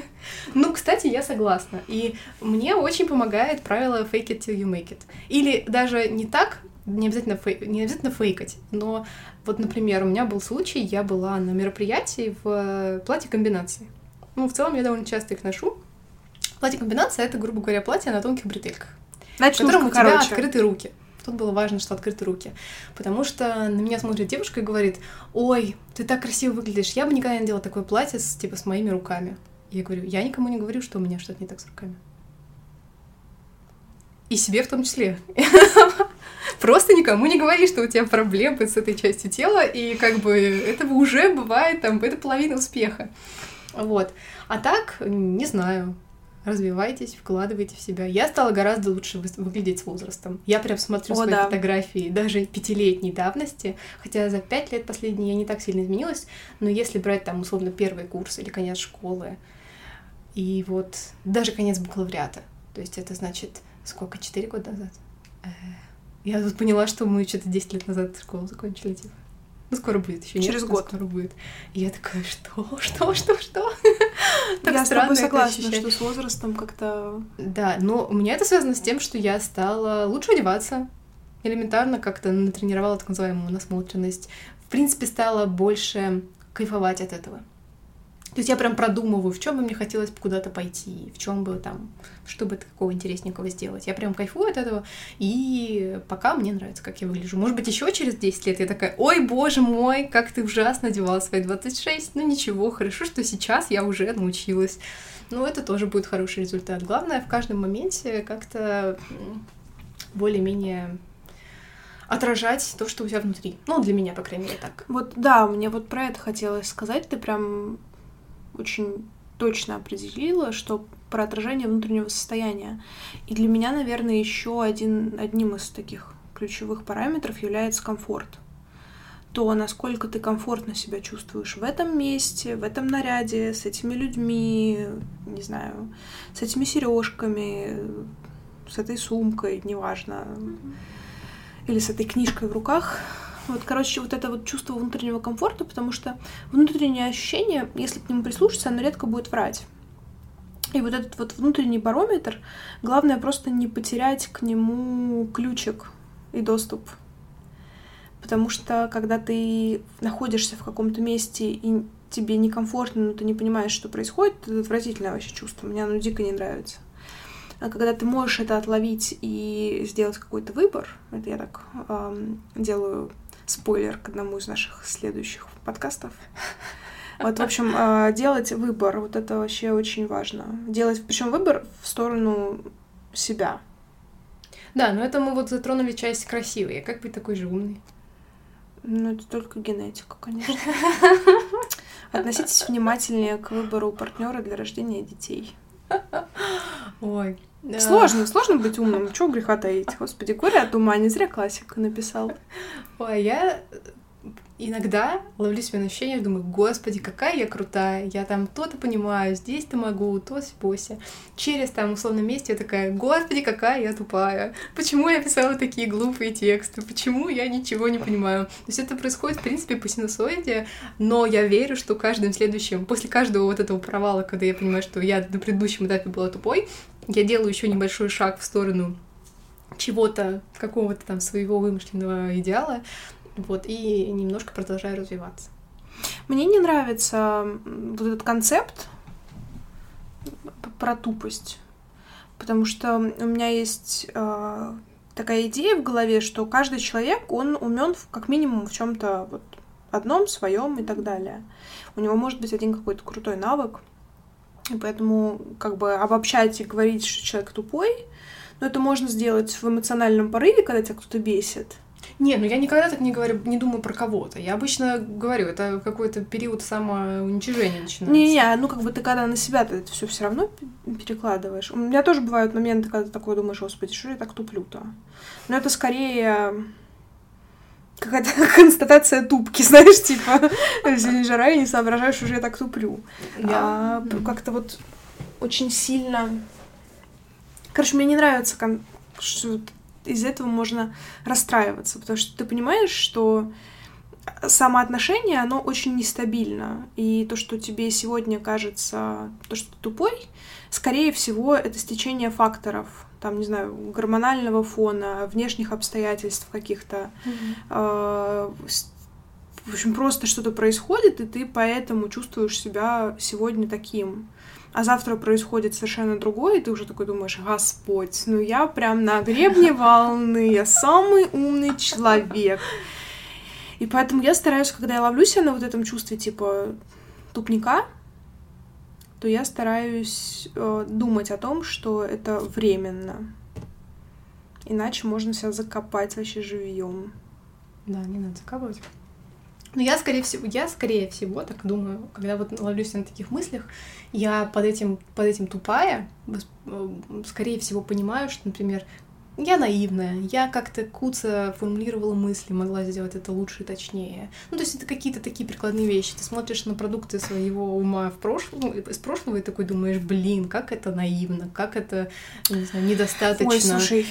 Ну, кстати, я согласна. И мне очень помогает правило fake it till you make it. Или даже не так, не обязательно, фей, не обязательно фейкать, но вот, например, у меня был случай, я была на мероприятии в платье комбинации. Ну, в целом я довольно часто их ношу. Платье комбинация — это, грубо говоря, платье на тонких бретельках, Значит, в котором у тебя короче. открыты руки. Тут было важно, что открыты руки. Потому что на меня смотрит девушка и говорит, ой, ты так красиво выглядишь, я бы никогда не надела такое платье с, типа, с моими руками. Я говорю, я никому не говорю, что у меня что-то не так с руками. И себе в том числе. *laughs* Просто никому не говори, что у тебя проблемы с этой частью тела, и как бы это уже бывает, там, это половина успеха. Вот. А так, не знаю, развивайтесь, вкладывайте в себя. Я стала гораздо лучше выглядеть с возрастом. Я прям смотрю О, свои да. фотографии даже пятилетней давности, хотя за пять лет последние я не так сильно изменилась, но если брать там условно первый курс или конец школы, и вот даже конец бакалавриата, то есть это значит сколько, четыре года назад? Э, я тут поняла, что мы что-то 10 лет назад школу закончили, типа. Ну, скоро будет, еще Через нет, год. скоро будет. И я такая, что, что, что, что? *laughs* так я с тобой согласна, что с возрастом как-то... Да, но у меня это связано с тем, что я стала лучше одеваться. Элементарно как-то натренировала так называемую насмотренность. В принципе, стала больше кайфовать от этого. То есть я прям продумываю, в чем бы мне хотелось куда-то пойти, в чем бы там, что бы такого интересненького сделать. Я прям кайфую от этого, и пока мне нравится, как я выгляжу. Может быть, еще через 10 лет я такая, ой, боже мой, как ты ужасно одевала свои 26. Ну ничего, хорошо, что сейчас я уже научилась. Ну, это тоже будет хороший результат. Главное в каждом моменте как-то более-менее отражать то, что у тебя внутри. Ну, для меня, по крайней мере, так. Вот, да, мне вот про это хотелось сказать. Ты прям очень точно определила, что про отражение внутреннего состояния. И для меня, наверное, еще один, одним из таких ключевых параметров является комфорт. То, насколько ты комфортно себя чувствуешь в этом месте, в этом наряде, с этими людьми, не знаю, с этими сережками, с этой сумкой, неважно, или с этой книжкой в руках. Вот, короче, вот это вот чувство внутреннего комфорта, потому что внутреннее ощущение, если к нему прислушаться, оно редко будет врать. И вот этот вот внутренний барометр, главное просто не потерять к нему ключик и доступ. Потому что когда ты находишься в каком-то месте и тебе некомфортно, но ты не понимаешь, что происходит, это отвратительное вообще чувство. Мне оно дико не нравится. А когда ты можешь это отловить и сделать какой-то выбор, это я так эм, делаю Спойлер к одному из наших следующих подкастов. *laughs* Вот, в общем, э, делать выбор, вот это вообще очень важно. Делать, причем выбор в сторону себя. Да, но это мы вот затронули часть красивой. Как быть такой же умный? Ну, это только генетика, конечно. *laughs* Относитесь внимательнее к выбору партнера для рождения детей. Ой. Сложно, сложно быть умным. Чего греха таить? Господи, горе от ума, не зря классика написал. Ой, я иногда ловлю себя на ощущение, думаю, господи, какая я крутая, я там то-то понимаю, здесь-то могу, то бося. Через там условном месте я такая, господи, какая я тупая, почему я писала такие глупые тексты, почему я ничего не понимаю. То есть это происходит, в принципе, по синусоиде, но я верю, что каждым следующим, после каждого вот этого провала, когда я понимаю, что я на предыдущем этапе была тупой, я делаю еще небольшой шаг в сторону чего-то, какого-то там своего вымышленного идеала, вот, и немножко продолжаю развиваться. Мне не нравится вот этот концепт про тупость, потому что у меня есть э, такая идея в голове, что каждый человек, он умен как минимум в чем-то вот одном, своем и так далее. У него может быть один какой-то крутой навык, и поэтому как бы обобщать и говорить, что человек тупой, но это можно сделать в эмоциональном порыве, когда тебя кто-то бесит. Не, ну я никогда так не говорю, не думаю про кого-то. Я обычно говорю, это какой-то период самоуничижения начинается. Не-не, ну как бы ты когда на себя ты это все все равно перекладываешь. У меня тоже бывают моменты, когда ты такой думаешь, господи, что я так туплю-то? Но это скорее какая-то *laughs* констатация тупки, знаешь, типа, сегодня жара, и не соображаешь, уже я так туплю. Я а, как-то вот очень сильно... Короче, мне не нравится, что из-за этого можно расстраиваться, потому что ты понимаешь, что самоотношение, оно очень нестабильно. И то, что тебе сегодня кажется, то, что ты тупой, скорее всего, это стечение факторов, там, не знаю, гормонального фона, внешних обстоятельств каких-то. Mm-hmm. в общем, просто что-то происходит, и ты поэтому чувствуешь себя сегодня таким а завтра происходит совершенно другое, и ты уже такой думаешь, Господь, ну я прям на гребне волны, я самый умный человек. И поэтому я стараюсь, когда я ловлю себя на вот этом чувстве, типа, тупника, то я стараюсь э, думать о том, что это временно. Иначе можно себя закопать вообще живьем. Да, не надо закапывать. Но я, скорее всего, я, скорее всего, так думаю, когда вот ловлюсь на таких мыслях, я под этим, под этим тупая, э, скорее всего, понимаю, что, например, я наивная, я как-то куца формулировала мысли, могла сделать это лучше и точнее. Ну, то есть это какие-то такие прикладные вещи. Ты смотришь на продукты своего ума в прошлом, ну, из прошлого и такой думаешь, блин, как это наивно, как это, не знаю, недостаточно. Ой, слушай,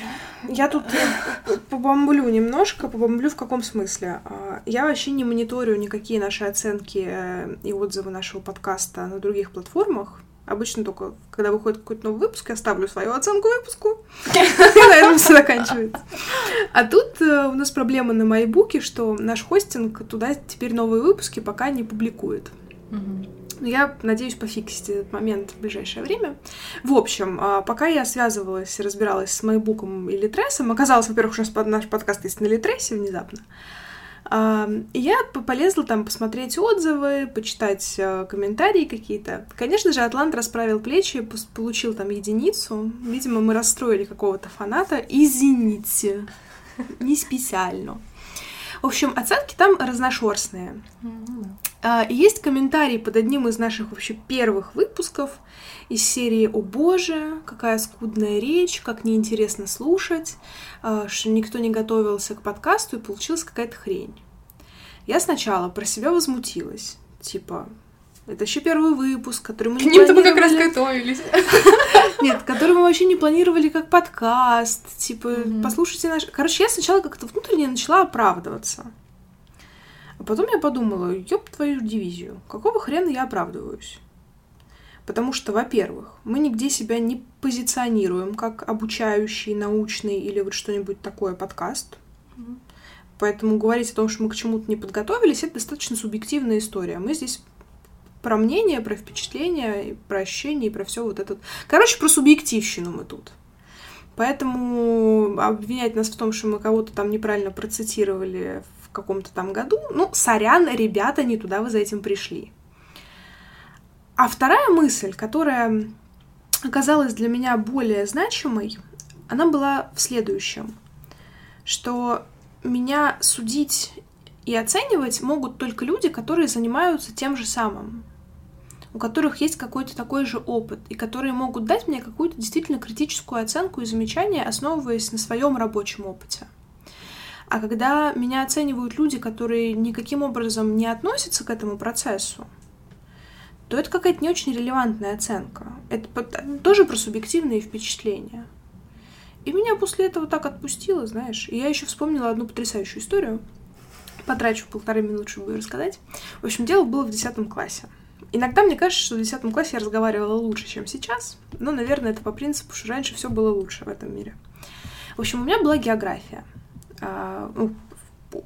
я тут *laughs* побомблю немножко, побомблю в каком смысле? А, я вообще не мониторю никакие наши оценки э, и отзывы нашего подкаста на других платформах. Обычно только, когда выходит какой-то новый выпуск, я ставлю свою оценку выпуску, *laughs* на этом все заканчивается. А тут э, у нас проблема на майбуке, что наш хостинг туда теперь новые выпуски пока не публикует. Я надеюсь пофиксить этот момент в ближайшее время. В общем, а, пока я связывалась, разбиралась с майбуком и Литресом, оказалось, во-первых, что наш подкаст есть на Литресе внезапно, и я полезла там посмотреть отзывы, почитать э, комментарии какие-то. Конечно же, Атлант расправил плечи, получил там единицу. Видимо, мы расстроили какого-то фаната. Извините, не специально. В общем, оценки там разношерстные. Mm-hmm. Есть комментарий под одним из наших вообще первых выпусков из серии «О боже, какая скудная речь, как неинтересно слушать», а, что никто не готовился к подкасту и получилась какая-то хрень. Я сначала про себя возмутилась. Типа, это еще первый выпуск, который мы К не планировали. мы как раз готовились. *laughs* Нет, который мы вообще не планировали как подкаст. Типа, mm-hmm. послушайте наш... Короче, я сначала как-то внутренне начала оправдываться. А потом я подумала, ёб твою дивизию, какого хрена я оправдываюсь? Потому что, во-первых, мы нигде себя не позиционируем как обучающий, научный или вот что-нибудь такое подкаст. Mm-hmm. Поэтому говорить о том, что мы к чему-то не подготовились, это достаточно субъективная история. Мы здесь про мнение, про впечатления, про ощущения про все вот это. Короче, про субъективщину мы тут. Поэтому обвинять нас в том, что мы кого-то там неправильно процитировали каком-то там году. Ну, сорян, ребята, не туда вы за этим пришли. А вторая мысль, которая оказалась для меня более значимой, она была в следующем, что меня судить и оценивать могут только люди, которые занимаются тем же самым, у которых есть какой-то такой же опыт, и которые могут дать мне какую-то действительно критическую оценку и замечание, основываясь на своем рабочем опыте. А когда меня оценивают люди, которые никаким образом не относятся к этому процессу, то это какая-то не очень релевантная оценка. Это тоже про субъективные впечатления. И меня после этого так отпустило, знаешь. И я еще вспомнила одну потрясающую историю. Потрачу полторы минуты, чтобы ее рассказать. В общем, дело было в десятом классе. Иногда мне кажется, что в десятом классе я разговаривала лучше, чем сейчас. Но, наверное, это по принципу, что раньше все было лучше в этом мире. В общем, у меня была география. А, ну,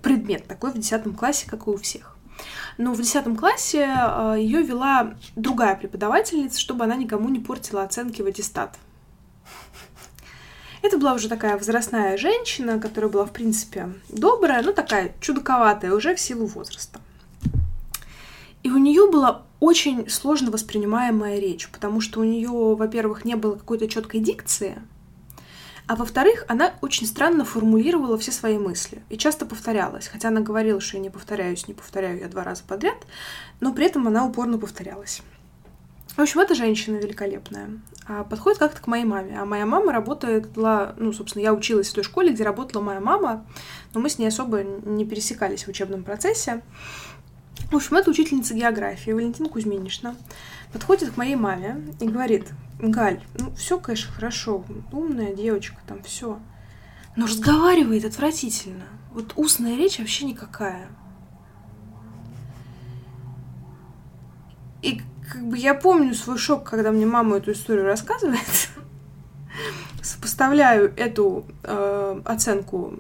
предмет такой в десятом классе, как и у всех. Но в десятом классе а, ее вела другая преподавательница, чтобы она никому не портила оценки в аттестат. Это была уже такая возрастная женщина, которая была, в принципе, добрая, но такая чудаковатая уже в силу возраста. И у нее была очень сложно воспринимаемая речь, потому что у нее, во-первых, не было какой-то четкой дикции, а во-вторых, она очень странно формулировала все свои мысли и часто повторялась. Хотя она говорила, что я не повторяюсь, не повторяю я два раза подряд, но при этом она упорно повторялась. В общем, эта женщина великолепная. А подходит как-то к моей маме. А моя мама работает, была, ну, собственно, я училась в той школе, где работала моя мама, но мы с ней особо не пересекались в учебном процессе. В общем, это учительница географии Валентина Кузьминишна. Подходит к моей маме и говорит, Галь, ну все, конечно, хорошо, умная девочка, там все. Но разговаривает отвратительно. Вот устная речь вообще никакая. И как бы я помню свой шок, когда мне мама эту историю рассказывает. Сопоставляю эту э, оценку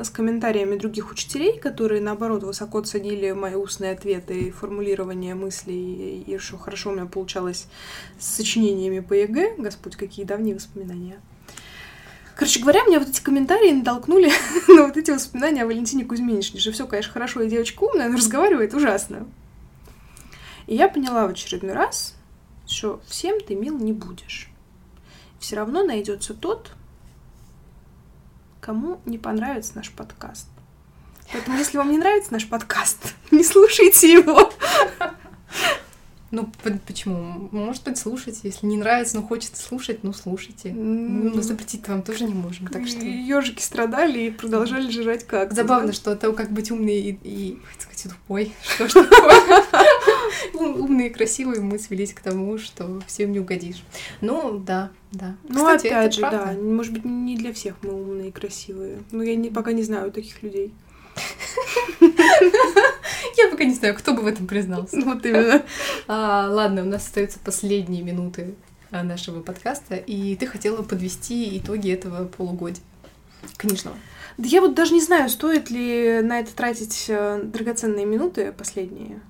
с комментариями других учителей, которые, наоборот, высоко ценили мои устные ответы и формулирование мыслей, и, что хорошо у меня получалось с сочинениями по ЕГЭ. Господь, какие давние воспоминания. Короче говоря, мне вот эти комментарии натолкнули *laughs* на вот эти воспоминания о Валентине Кузьминишне, что все, конечно, хорошо, и девочка умная, но разговаривает ужасно. И я поняла в очередной раз, что всем ты мил не будешь. Все равно найдется тот, кому не понравится наш подкаст. Поэтому, если вам не нравится наш подкаст, *laughs* не слушайте его. Ну, почему? Может быть, слушайте. Если не нравится, но хочется слушать, ну, слушайте. Ну, запретить вам тоже не можем, так что... Ежики страдали и продолжали жрать как Забавно, что то, как быть умный и, и сказать, тупой. *laughs* Что ж *laughs* такое? *laughs* Умные и красивые мы свелись к тому, что всем не угодишь. Ну, да, да. Ну, опять же, да. Может быть, не для всех мы умные и красивые. Но я пока не знаю таких людей. *laughs* Я пока не знаю, кто бы в этом признался. *laughs* Вот именно. А, ладно, у нас остаются последние минуты а, нашего подкаста, и ты хотела подвести итоги этого полугодия книжного. Да я вот даже не знаю, стоит ли на это тратить э, драгоценные минуты последние.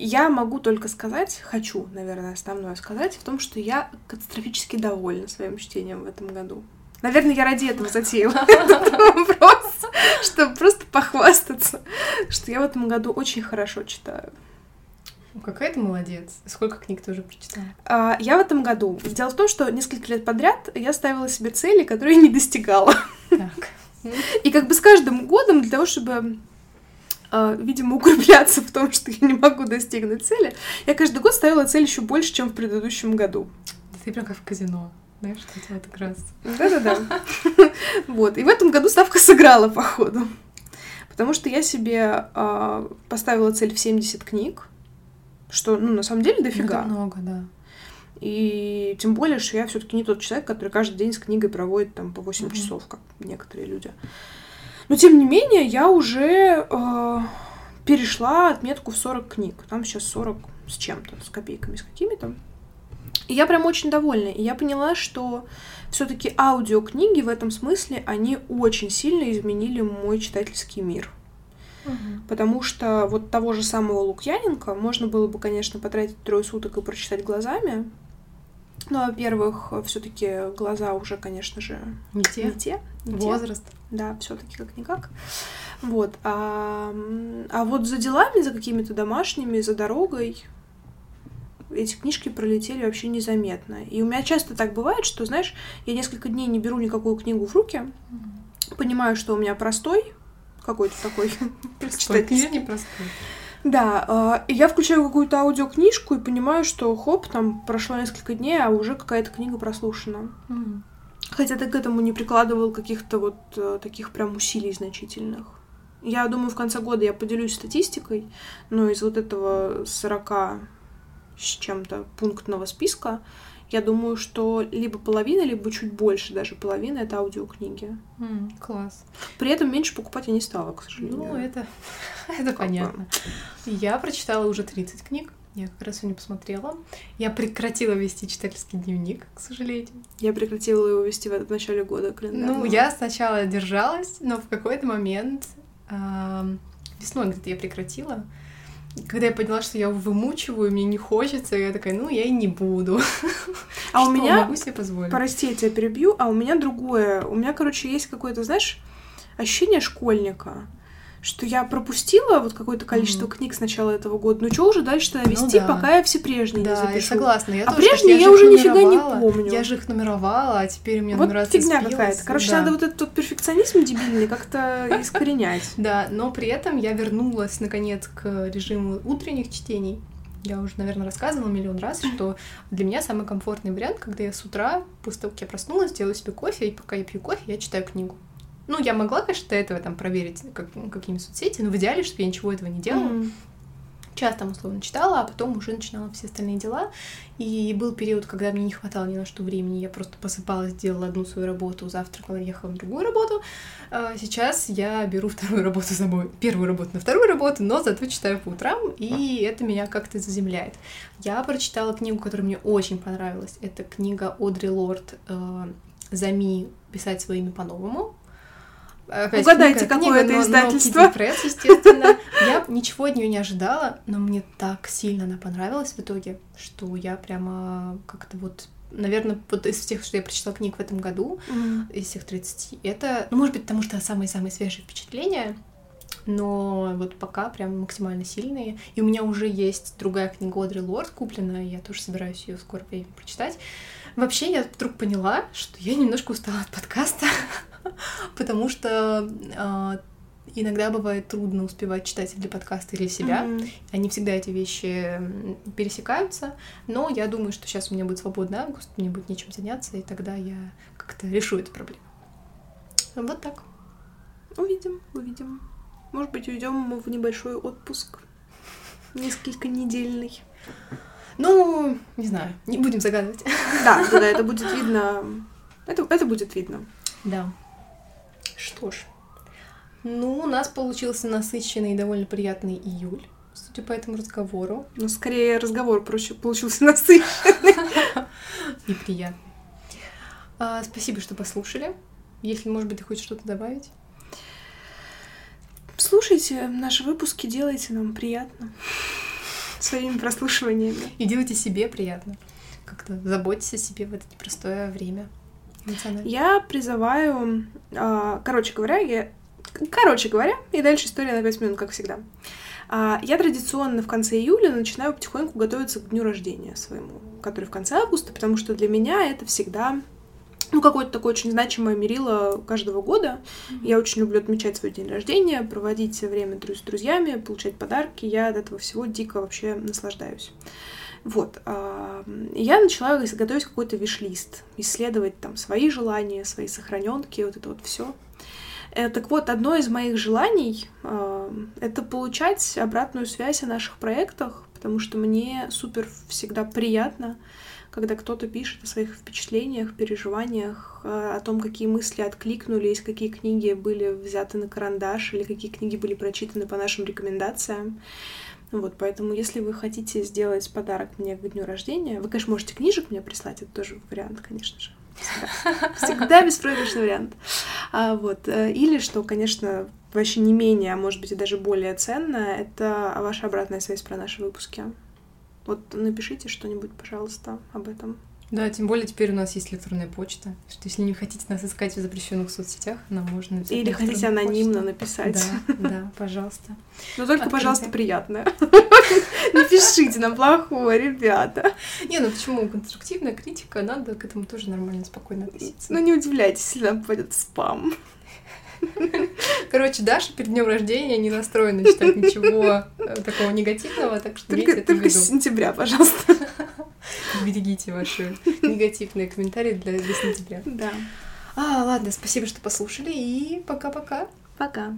Я могу только сказать, хочу, наверное, основное сказать, в том, что я катастрофически довольна своим чтением в этом году. Наверное, я ради этого затеяла *laughs* этот вопрос, чтобы просто похвастаться, что я в этом году очень хорошо читаю. Какая ты молодец. Сколько книг ты уже прочитала? А, я в этом году. Дело в том, что несколько лет подряд я ставила себе цели, которые не достигала. Так. И как бы с каждым годом для того, чтобы видимо, укрепляться в том, что я не могу достигнуть цели, я каждый год ставила цель еще больше, чем в предыдущем году. Ты прям как в казино. Знаешь, что это как раз. Да-да-да. *laughs* Вот. И в этом году ставка сыграла, походу. Потому что я себе э, поставила цель в 70 книг, что, ну, на самом деле, дофига. Это много, да. И тем более, что я все таки не тот человек, который каждый день с книгой проводит там по 8 mm-hmm. часов, как некоторые люди. Но, тем не менее, я уже э, перешла отметку в 40 книг. Там сейчас 40 с чем-то, с копейками, с какими-то. И я прям очень довольна. И я поняла, что все-таки аудиокниги в этом смысле, они очень сильно изменили мой читательский мир. Угу. Потому что вот того же самого Лукьяненко можно было бы, конечно, потратить трое суток и прочитать глазами. Но, во-первых, все-таки глаза уже, конечно же, не те. Не те не Возраст. Те. Да, все-таки как-никак. Вот. А, а вот за делами, за какими-то домашними, за дорогой эти книжки пролетели вообще незаметно. И у меня часто так бывает, что, знаешь, я несколько дней не беру никакую книгу в руки, понимаю, что у меня простой какой-то такой. *laughs* Простой, не простой. Да, и я включаю какую-то аудиокнижку и понимаю, что хоп, там прошло несколько дней, а уже какая-то книга прослушана. Мгм. Хотя ты к этому не прикладывал каких-то вот э, таких прям усилий значительных. Я думаю, в конце года я поделюсь статистикой, но из вот этого 40 с чем-то пунктного списка, я думаю, что либо половина, либо чуть больше даже половины — это аудиокниги. М, Класс. При этом меньше покупать я не стала, к сожалению. Ну, это, *laughs* это понятно. Я прочитала уже 30 книг. Я как раз сегодня посмотрела. Я прекратила вести читательский дневник, к сожалению. Я прекратила его вести в, в начале года календарного. Ну, я сначала держалась, но в какой-то момент весной где-то я прекратила. Когда я поняла, что я вымучиваю, мне не хочется, я такая, ну, я и не буду. А у меня могу себе позволить. Прости, я тебя перебью, а у меня другое. У меня, короче, есть какое-то, знаешь, ощущение школьника, что я пропустила вот какое-то количество Мгм. книг с начала этого года. Ну что уже дальше-то Ну вести, да. пока я все прежние не Да, я запишу. согласна. Я А тоже прежние я же уже нифига не помню. Я же их нумеровала, а теперь у меня вот нумерация фигня какая-то. Короче, Да. надо вот этот вот перфекционизм дебильный как-то *laughs* искоренять. Да, но при этом я вернулась, наконец, к режиму утренних чтений. Я уже, наверное, рассказывала миллион раз, что для меня самый комфортный вариант, когда я с утра, после того, как я проснулась, делаю себе кофе, и пока я пью кофе, я читаю книгу. Ну, я могла, конечно, до этого там проверить как, какие-нибудь соцсети, но в идеале, чтобы я ничего этого не делала. Час там условно читала, а потом уже начинала все остальные дела. И был период, когда мне не хватало ни на что времени. Я просто посыпалась, делала одну свою работу, завтракала, ехала на другую работу. А Сейчас я беру вторую работу с собой, первую работу на вторую работу, но зато читаю по утрам, и это меня как-то заземляет. Я прочитала книгу, которая мне очень понравилась. Это книга Одри Лорд э, «Зами. Писать свое имя по-новому». Опять Угадайте, книга- какое книга, это но- но издательство. Kitty Press, естественно. *laughs* Я ничего от нее не ожидала, но мне так сильно она понравилась в итоге, что я прямо как-то вот Наверное, вот из всех, что я прочитала книг в этом году, Мгм. из всех 30, это, ну, может быть, потому что самые-самые свежие впечатления, но вот пока прям максимально сильные. И у меня уже есть другая книга Одри Лорд купленная, я тоже собираюсь ее скоро прочитать. Вообще, я вдруг поняла, что я немножко устала от подкаста, *laughs* *laughs* потому что а, иногда бывает трудно успевать читать для подкаста или себя. Мгм. Они всегда эти вещи пересекаются, но я думаю, что сейчас у меня будет свободный август, мне будет нечем заняться, и тогда я как-то решу эту проблему. Вот так. Увидим, увидим. Может быть, уйдем мы в небольшой отпуск. Несколько недельный. Ну, не знаю, не будем загадывать. Да, да, да, это *laughs* будет видно. Это, это будет видно. Да. Что ж. Ну, у нас получился насыщенный и довольно приятный июль, судя по этому разговору. Но скорее разговор проще получился *laughs* насыщенный. *laughs* И приятный. А, спасибо, что послушали. Если, может быть, ты хочешь что-то добавить? Слушайте наши выпуски, делайте нам приятно *laughs* своими прослушиваниями. И делайте себе приятно. Как-то заботьтесь о себе в это непростое время. Я призываю, а, короче говоря, я, короче говоря, и дальше история на 5 минут, как всегда. А, Я традиционно в конце июля начинаю потихоньку готовиться к дню рождения своему, который в конце августа, потому что для меня это всегда ну, какое-то такое очень значимое мерило каждого года. Я очень люблю отмечать свой день рождения, проводить время с друзьями, получать подарки. Я от этого всего дико вообще наслаждаюсь. Вот. Я начала готовить какой-то виш-лист, исследовать там свои желания, свои сохраненки, вот это вот все. Так вот, одно из моих желаний это получать обратную связь о наших проектах, потому что мне супер всегда приятно, когда кто-то пишет о своих впечатлениях, переживаниях, э, о том, какие мысли откликнулись, какие книги были взяты на карандаш или какие книги были прочитаны по нашим рекомендациям. Вот, поэтому, если вы хотите сделать подарок мне к дню рождения, вы, конечно, можете книжек мне прислать, это тоже вариант, конечно же. Всегда, Всегда *laughs* беспроигрышный вариант. А, вот. э, Или, что, конечно, вообще не менее, а может быть и даже более ценно, это ваша обратная связь про наши выпуски. Вот напишите что-нибудь, пожалуйста, об этом. Да, тем более теперь у нас есть электронная почта, что если не хотите нас искать в запрещенных соцсетях, нам можно написать. Или хотите анонимно почту. написать. Да, да, пожалуйста. Но только, Открытие. пожалуйста, приятное. *laughs* Не пишите нам плохое, ребята. Не, ну почему конструктивная критика, надо к этому тоже нормально, спокойно относиться. Ну не удивляйтесь, если нам попадет в спам. *laughs* Короче, Даша перед днем рождения не настроена читать ничего э, такого негативного, так что Только, только с сентября, пожалуйста. *laughs* *laughs* Берегите ваши *laughs* негативные комментарии для, для сентября. Да. А, ладно, спасибо, что послушали, и пока-пока. Пока.